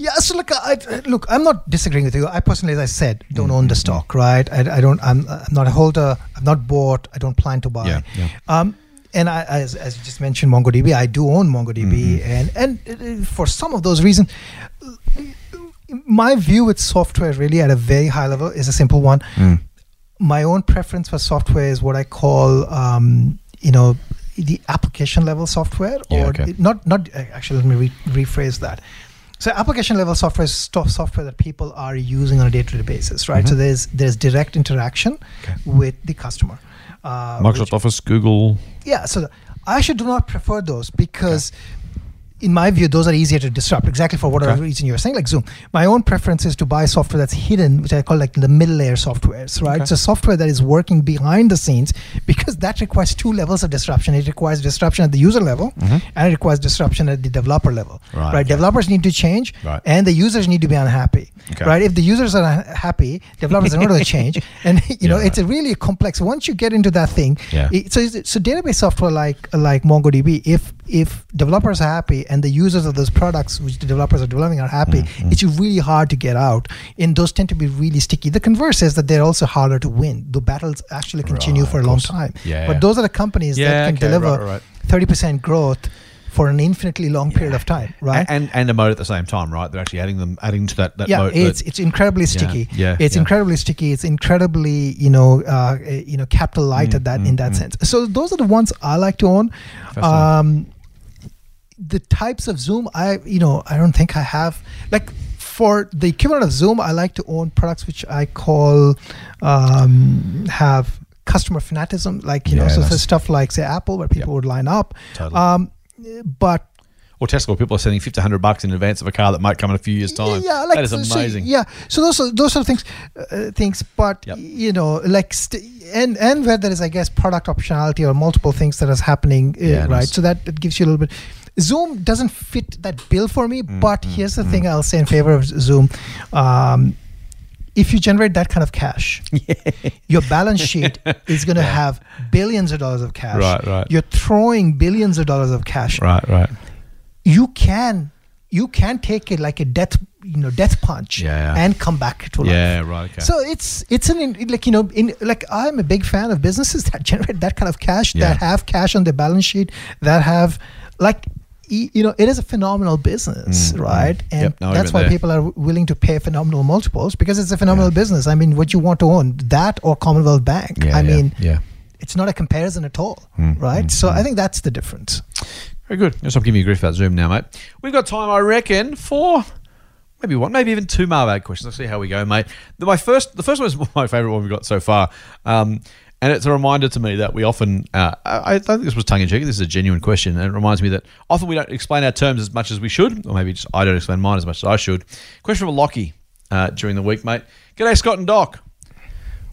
yeah, so look, I, look, I'm not disagreeing with you. I personally, as I said, don't mm-hmm. own the stock, right? I, I don't. I'm, I'm, not a holder. I'm not bought. I don't plan to buy. Yeah, yeah. Um, and I, as, as you just mentioned, MongoDB, I do own MongoDB, mm-hmm. and and for some of those reasons, my view with software, really at a very high level, is a simple one. Mm. My own preference for software is what I call, um, you know, the application level software, or yeah, okay. not not actually. Let me re- rephrase that so application level software is stuff software that people are using on a day-to-day basis, right? Mm-hmm. So there's there's direct interaction okay. with the customer. Uh, Microsoft which, Office, Google. Yeah, so I actually do not prefer those because okay in my view, those are easier to disrupt. Exactly for whatever okay. reason you're saying, like Zoom. My own preference is to buy software that's hidden, which I call like the middle layer softwares, right? Okay. So software that is working behind the scenes because that requires two levels of disruption. It requires disruption at the user level, mm-hmm. and it requires disruption at the developer level. Right. right? Developers need to change, right. and the users need to be unhappy. Okay. Right? If the users are happy, developers are not going to change, and you yeah, know it's a really complex. Once you get into that thing, yeah. It, so so database software like like MongoDB, if if developers are happy and the users of those products which the developers are developing are happy, mm-hmm. it's really hard to get out. And those tend to be really sticky. The converse is that they're also harder to win. The battles actually continue right, for a long time. Yeah, but those are the companies yeah, that can okay, deliver right, right. 30% growth for an infinitely long period of time, right? And and a moat at the same time, right? They're actually adding them, adding to that. that yeah, moat it's it's incredibly sticky. Yeah, it's yeah. incredibly sticky. It's incredibly you know uh, you know capital light mm, at that mm, in that mm. sense. So those are the ones I like to own. Um, the types of Zoom, I you know, I don't think I have like for the equivalent of Zoom. I like to own products which I call um, have customer fanatism, like you yeah, know, so, so stuff like say Apple, where people yep. would line up. Totally. Um, but or Tesla, people are sending fifty hundred bucks in advance of a car that might come in a few years' time. Yeah, like, that is amazing. So, yeah, so those are those are things, uh, things. But yep. you know, like st- and and where there is, I guess, product optionality or multiple things that is happening, uh, yeah, right? So that, that gives you a little bit. Zoom doesn't fit that bill for me. Mm, but mm, here's the mm. thing I'll say in favor of Zoom. Um, if you generate that kind of cash, your balance sheet is going to yeah. have billions of dollars of cash. Right, right. You're throwing billions of dollars of cash. Right, right. You can you can take it like a death you know death punch yeah, and come back to life. Yeah, right. Okay. So it's it's an like you know in like I'm a big fan of businesses that generate that kind of cash that have cash on their balance sheet that have like you know, it is a phenomenal business, mm, right? Mm. And yep, that's why there. people are willing to pay phenomenal multiples because it's a phenomenal yeah. business. I mean, what you want to own, that or Commonwealth Bank. Yeah, I yeah, mean, yeah. it's not a comparison at all, mm, right? Mm, so mm. I think that's the difference. Very good. I'll stop giving you grief about Zoom now, mate. We've got time, I reckon, for maybe one, maybe even two mailbag questions. Let's see how we go, mate. The, my first, the first one is my favourite one we've got so far. Um, and it's a reminder to me that we often, uh, I, I think this was tongue in cheek, this is a genuine question. And it reminds me that often we don't explain our terms as much as we should, or maybe just I don't explain mine as much as I should. Question from Lockie uh, during the week, mate. G'day, Scott and Doc.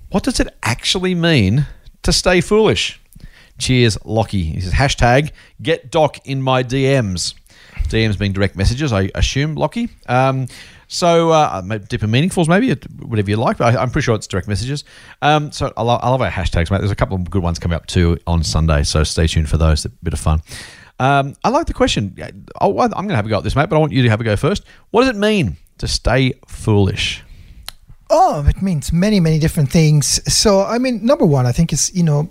What does it actually mean to stay foolish? Cheers, Lockie. He says, hashtag get Doc in my DMs. DMs being direct messages, I assume, Lockie. Um, so, uh, deeper meaningfuls, maybe whatever you like. But I, am pretty sure it's direct messages. Um, so I love, I love our hashtags, mate. There's a couple of good ones coming up too on Sunday. So stay tuned for those. A bit of fun. Um, I like the question. Oh, I'm going to have a go at this, mate. But I want you to have a go first. What does it mean to stay foolish? Oh, it means many, many different things. So, I mean, number one, I think is you know,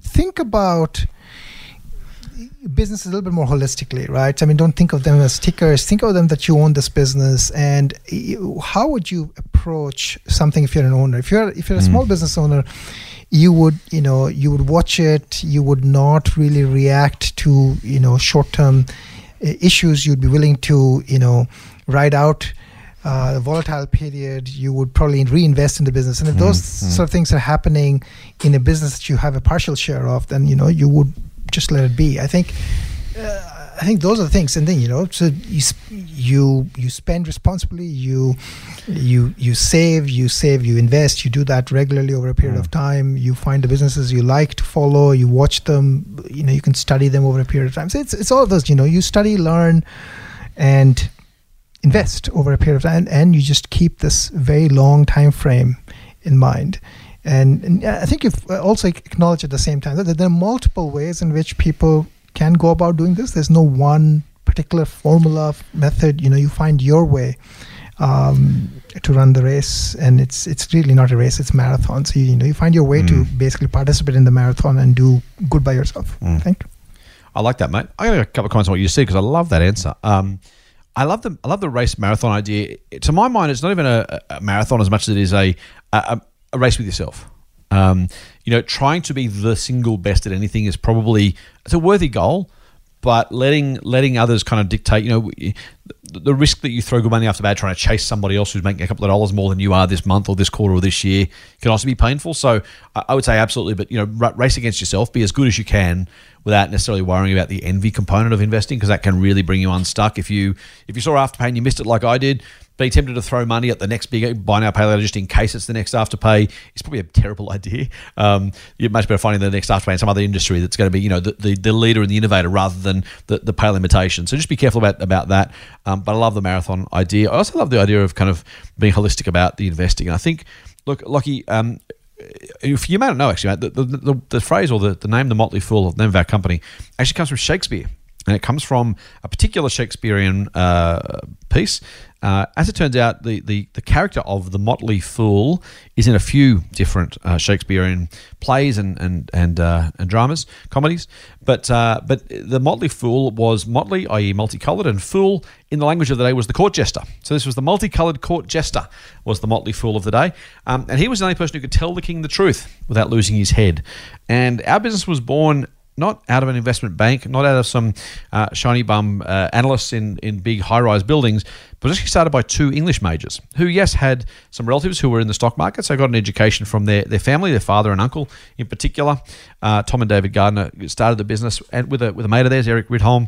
think about business is a little bit more holistically, right? I mean, don't think of them as tickers. Think of them that you own this business, and you, how would you approach something if you're an owner? If you're if you're a Mm. small business owner, you would you know you would watch it. You would not really react to you know short term issues. You'd be willing to you know ride out. Uh, the volatile period, you would probably reinvest in the business, and if those Mm, mm. sort of things are happening in a business that you have a partial share of, then you know you would just let it be. I think, uh, I think those are the things, and then you know, so you you you spend responsibly, you you you save, you save, you invest, you do that regularly over a period of time. You find the businesses you like to follow, you watch them, you know, you can study them over a period of time. So it's it's all of those, you know, you study, learn, and invest over a period of time, and you just keep this very long time frame in mind. And, and I think you've also acknowledged at the same time that there are multiple ways in which people can go about doing this. There's no one particular formula method. You know, you find your way um, to run the race, and it's it's really not a race; it's a marathon. So you, you know, you find your way to Mm. basically participate in the marathon and do good by yourself. I Mm. think. I like that, mate. I got a couple of comments on what you said because I love that answer. Um, I love the I love the race marathon idea. To my mind, it's not even a, a marathon as much as it is a a, a race with yourself. Um, you know, trying to be the single best at anything is probably it's a worthy goal, but letting letting others kind of dictate. You know, the, risk that you throw good money after bad trying to chase somebody else who's making a couple of dollars more than you are this month or this quarter or this year can also be painful. So I, would say absolutely, but you know, race against yourself, be as good as you can without necessarily worrying about the envy component of investing because that can really bring you unstuck. If you if you saw after and you missed it like I did, be tempted to throw money at the next big buy now pay later just in case it's the next Afterpay is probably a terrible idea. Um, you're much better finding the next Afterpay in some other industry that's going to be you know the, the, the leader and the innovator rather than the, the pale imitation. So just be careful about about that. Um, but I love the marathon idea. I also love the idea of kind of being holistic about the investing. And I think look, Lockie. Um, if you may not know, actually, the, the, the phrase or the, the name, the Motley Fool, the name of our company, actually comes from Shakespeare. And it comes from a particular Shakespearean uh, piece. Uh, as it turns out, the, the, the character of the Motley Fool is in a few different uh, Shakespearean plays and and and, uh, and dramas, comedies. But uh, but the Motley Fool was motley, i.e., multicolored, and fool in the language of the day was the court jester. So this was the multicolored court jester was the Motley Fool of the day, um, and he was the only person who could tell the king the truth without losing his head. And our business was born not out of an investment bank, not out of some uh, shiny bum uh, analysts in, in big high rise buildings, but actually started by two English majors who, yes, had some relatives who were in the stock market. So got an education from their, their family, their father and uncle in particular. Uh, Tom and David Gardner started the business and with a, with a mate of theirs, Erik Rydholm,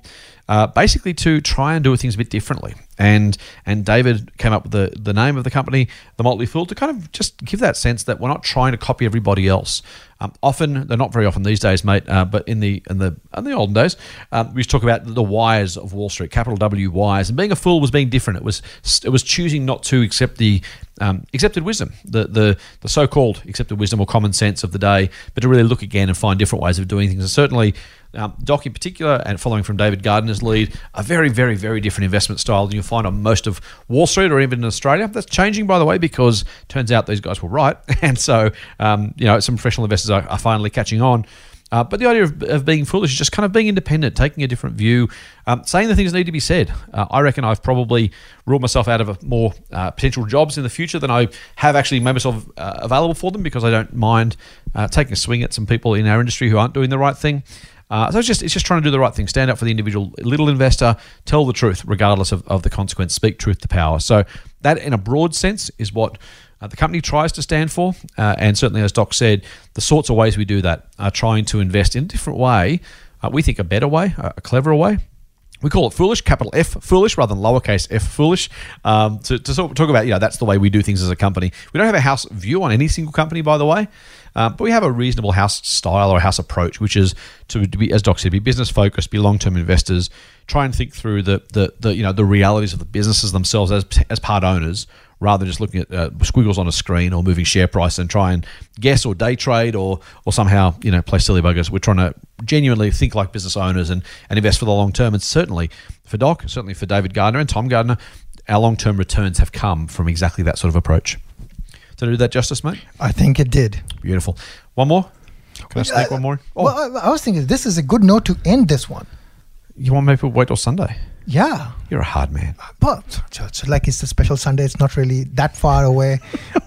uh, basically to try and do things a bit differently. And and David came up with the, the name of the company, The Motley Fool, to kind of just give that sense that we're not trying to copy everybody else. Um, often, they're not very often these days, mate. Uh, but in the in the in the olden days, um, we used to talk about the wires of Wall Street, capital W wise, and being a fool was being different. It was it was choosing not to accept the um, accepted wisdom, the the the so-called accepted wisdom or common sense of the day, but to really look again and find different ways of doing things. And certainly, um, Doc in particular, and following from David Gardner's lead, a very very very different investment style than you'll find on most of Wall Street or even in Australia. That's changing, by the way, because turns out these guys were right, and so um, you know some professional investors are, are finally catching on. Uh, but the idea of, of being foolish is just kind of being independent, taking a different view, um, saying the things that need to be said. Uh, I reckon I've probably ruled myself out of more uh, potential jobs in the future than I have actually made myself uh, available for them because I don't mind uh, taking a swing at some people in our industry who aren't doing the right thing. Uh, so it's just it's just trying to do the right thing, stand up for the individual little investor, tell the truth regardless of, of the consequence, speak truth to power. So that, in a broad sense, is what uh, the company tries to stand for. Uh, and certainly, as Doc said, the sorts of ways we do that are trying to invest in a different way. Uh, we think a better way, a cleverer way. We call it foolish, capital F foolish, rather than lowercase f foolish. Um, to, to sort of talk about, you know, that's the way we do things as a company. We don't have a house view on any single company, by the way, uh, but we have a reasonable house style or a house approach, which is to, to be, as Doc said, be business focused, be long term investors, try and think through the, the, the you know the realities of the businesses themselves as as part owners, rather than just looking at uh, squiggles on a screen or moving share price and try and guess or day trade or or somehow you know play silly buggers. We're trying to genuinely think like business owners and, and invest for the long term. And certainly for Doc, certainly for David Gardner and Tom Gardner, our long term returns have come from exactly that sort of approach. Did I do that justice, mate? I think it did. Beautiful. One more. Can I sneak one more? Oh, Well, I, I was thinking this is a good note to end this one. you want people to wait till Sunday? Yeah. You're a hard man. But it's like it's a special Sunday. It's not really that far away.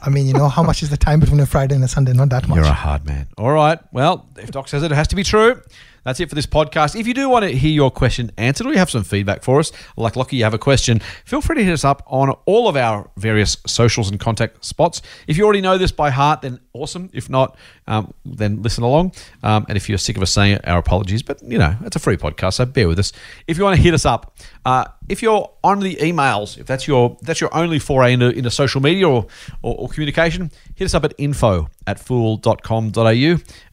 I mean, you know, how much is the time between a Friday and a Sunday? Not that much. You're a hard man. All right. Well, if Doc says it, it has to be true. That's it for this podcast. If you do want to hear your question answered or you have some feedback for us, like Lockie, you have a question, feel free to hit us up on all of our various socials and contact spots. If you already know this by heart, then awesome. If not, um, then listen along. Um, and if you're sick of us saying it, our apologies. But, you know, it's a free podcast, so bear with us. If you want to hit us up, uh, if you're on the emails, if that's your that's your only foray into, into social media or, or, or communication, hit us up at info at fool.com.au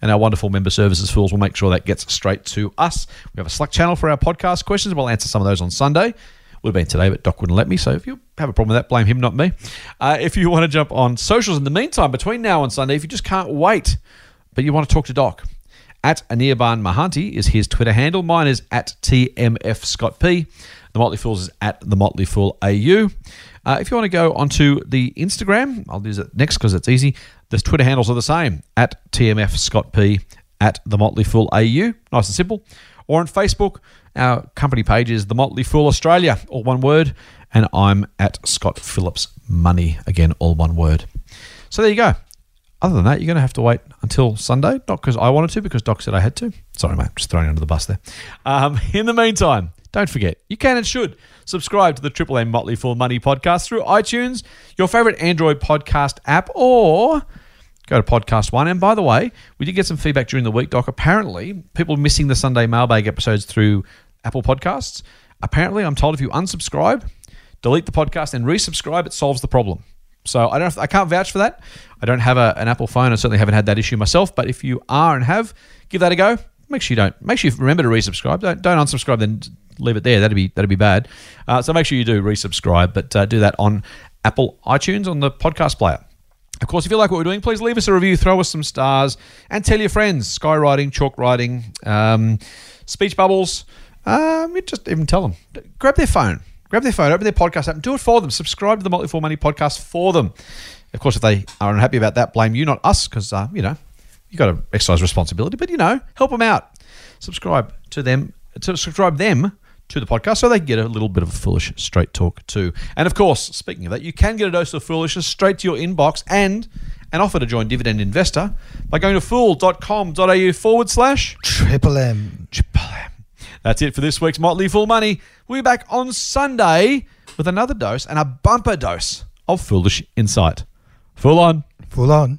and our wonderful member services fools will make sure that gets straight to us. We have a Slack channel for our podcast questions. We'll answer some of those on Sunday. Would have been today, but Doc wouldn't let me. So if you have a problem with that, blame him, not me. Uh, if you want to jump on socials in the meantime, between now and Sunday, if you just can't wait, but you want to talk to Doc, at Anirban Mahanti is his Twitter handle. Mine is at TMF Scott P. The Motley Fools is at the Motley Fool AU. Uh, if you want to go onto the Instagram, I'll use it next because it's easy. The Twitter handles are the same at TMF Scott P at the Motley Fool AU. Nice and simple. Or on Facebook, our company page is the Motley Fool Australia, all one word. And I'm at Scott Phillips Money, again, all one word. So there you go. Other than that, you're going to have to wait until Sunday. Not because I wanted to, because Doc said I had to. Sorry, mate. Just throwing you under the bus there. Um, in the meantime, don't forget, you can and should subscribe to the Triple M Motley Fool Money podcast through iTunes, your favorite Android podcast app, or go to Podcast One. And by the way, we did get some feedback during the week, Doc. Apparently, people missing the Sunday mailbag episodes through Apple Podcasts. Apparently, I'm told if you unsubscribe, delete the podcast, and resubscribe, it solves the problem. So I don't. I can't vouch for that. I don't have a, an Apple phone. I certainly haven't had that issue myself. But if you are and have, give that a go. Make sure you don't. Make sure you remember to resubscribe. Don't don't unsubscribe. Then leave it there. That'd be that'd be bad. Uh, so make sure you do resubscribe. But uh, do that on Apple iTunes on the podcast player. Of course, if you like what we're doing, please leave us a review, throw us some stars, and tell your friends. Skywriting, chalk writing, um, speech bubbles. Um, you just even tell them. Grab their phone. Grab their phone, open their podcast app, and do it for them. Subscribe to the Motley Fool Money podcast for them. Of course, if they are unhappy about that, blame you, not us, because, uh, you know, you've got to exercise responsibility, but, you know, help them out. Subscribe to them, to subscribe them to the podcast so they can get a little bit of a foolish straight talk too. And of course, speaking of that, you can get a dose of foolishness straight to your inbox and an offer to join Dividend Investor by going to fool.com.au forward slash Triple M. Triple M. That's it for this week's Motley Fool Money. We'll be back on Sunday with another dose and a bumper dose of foolish insight. Full on. Full on.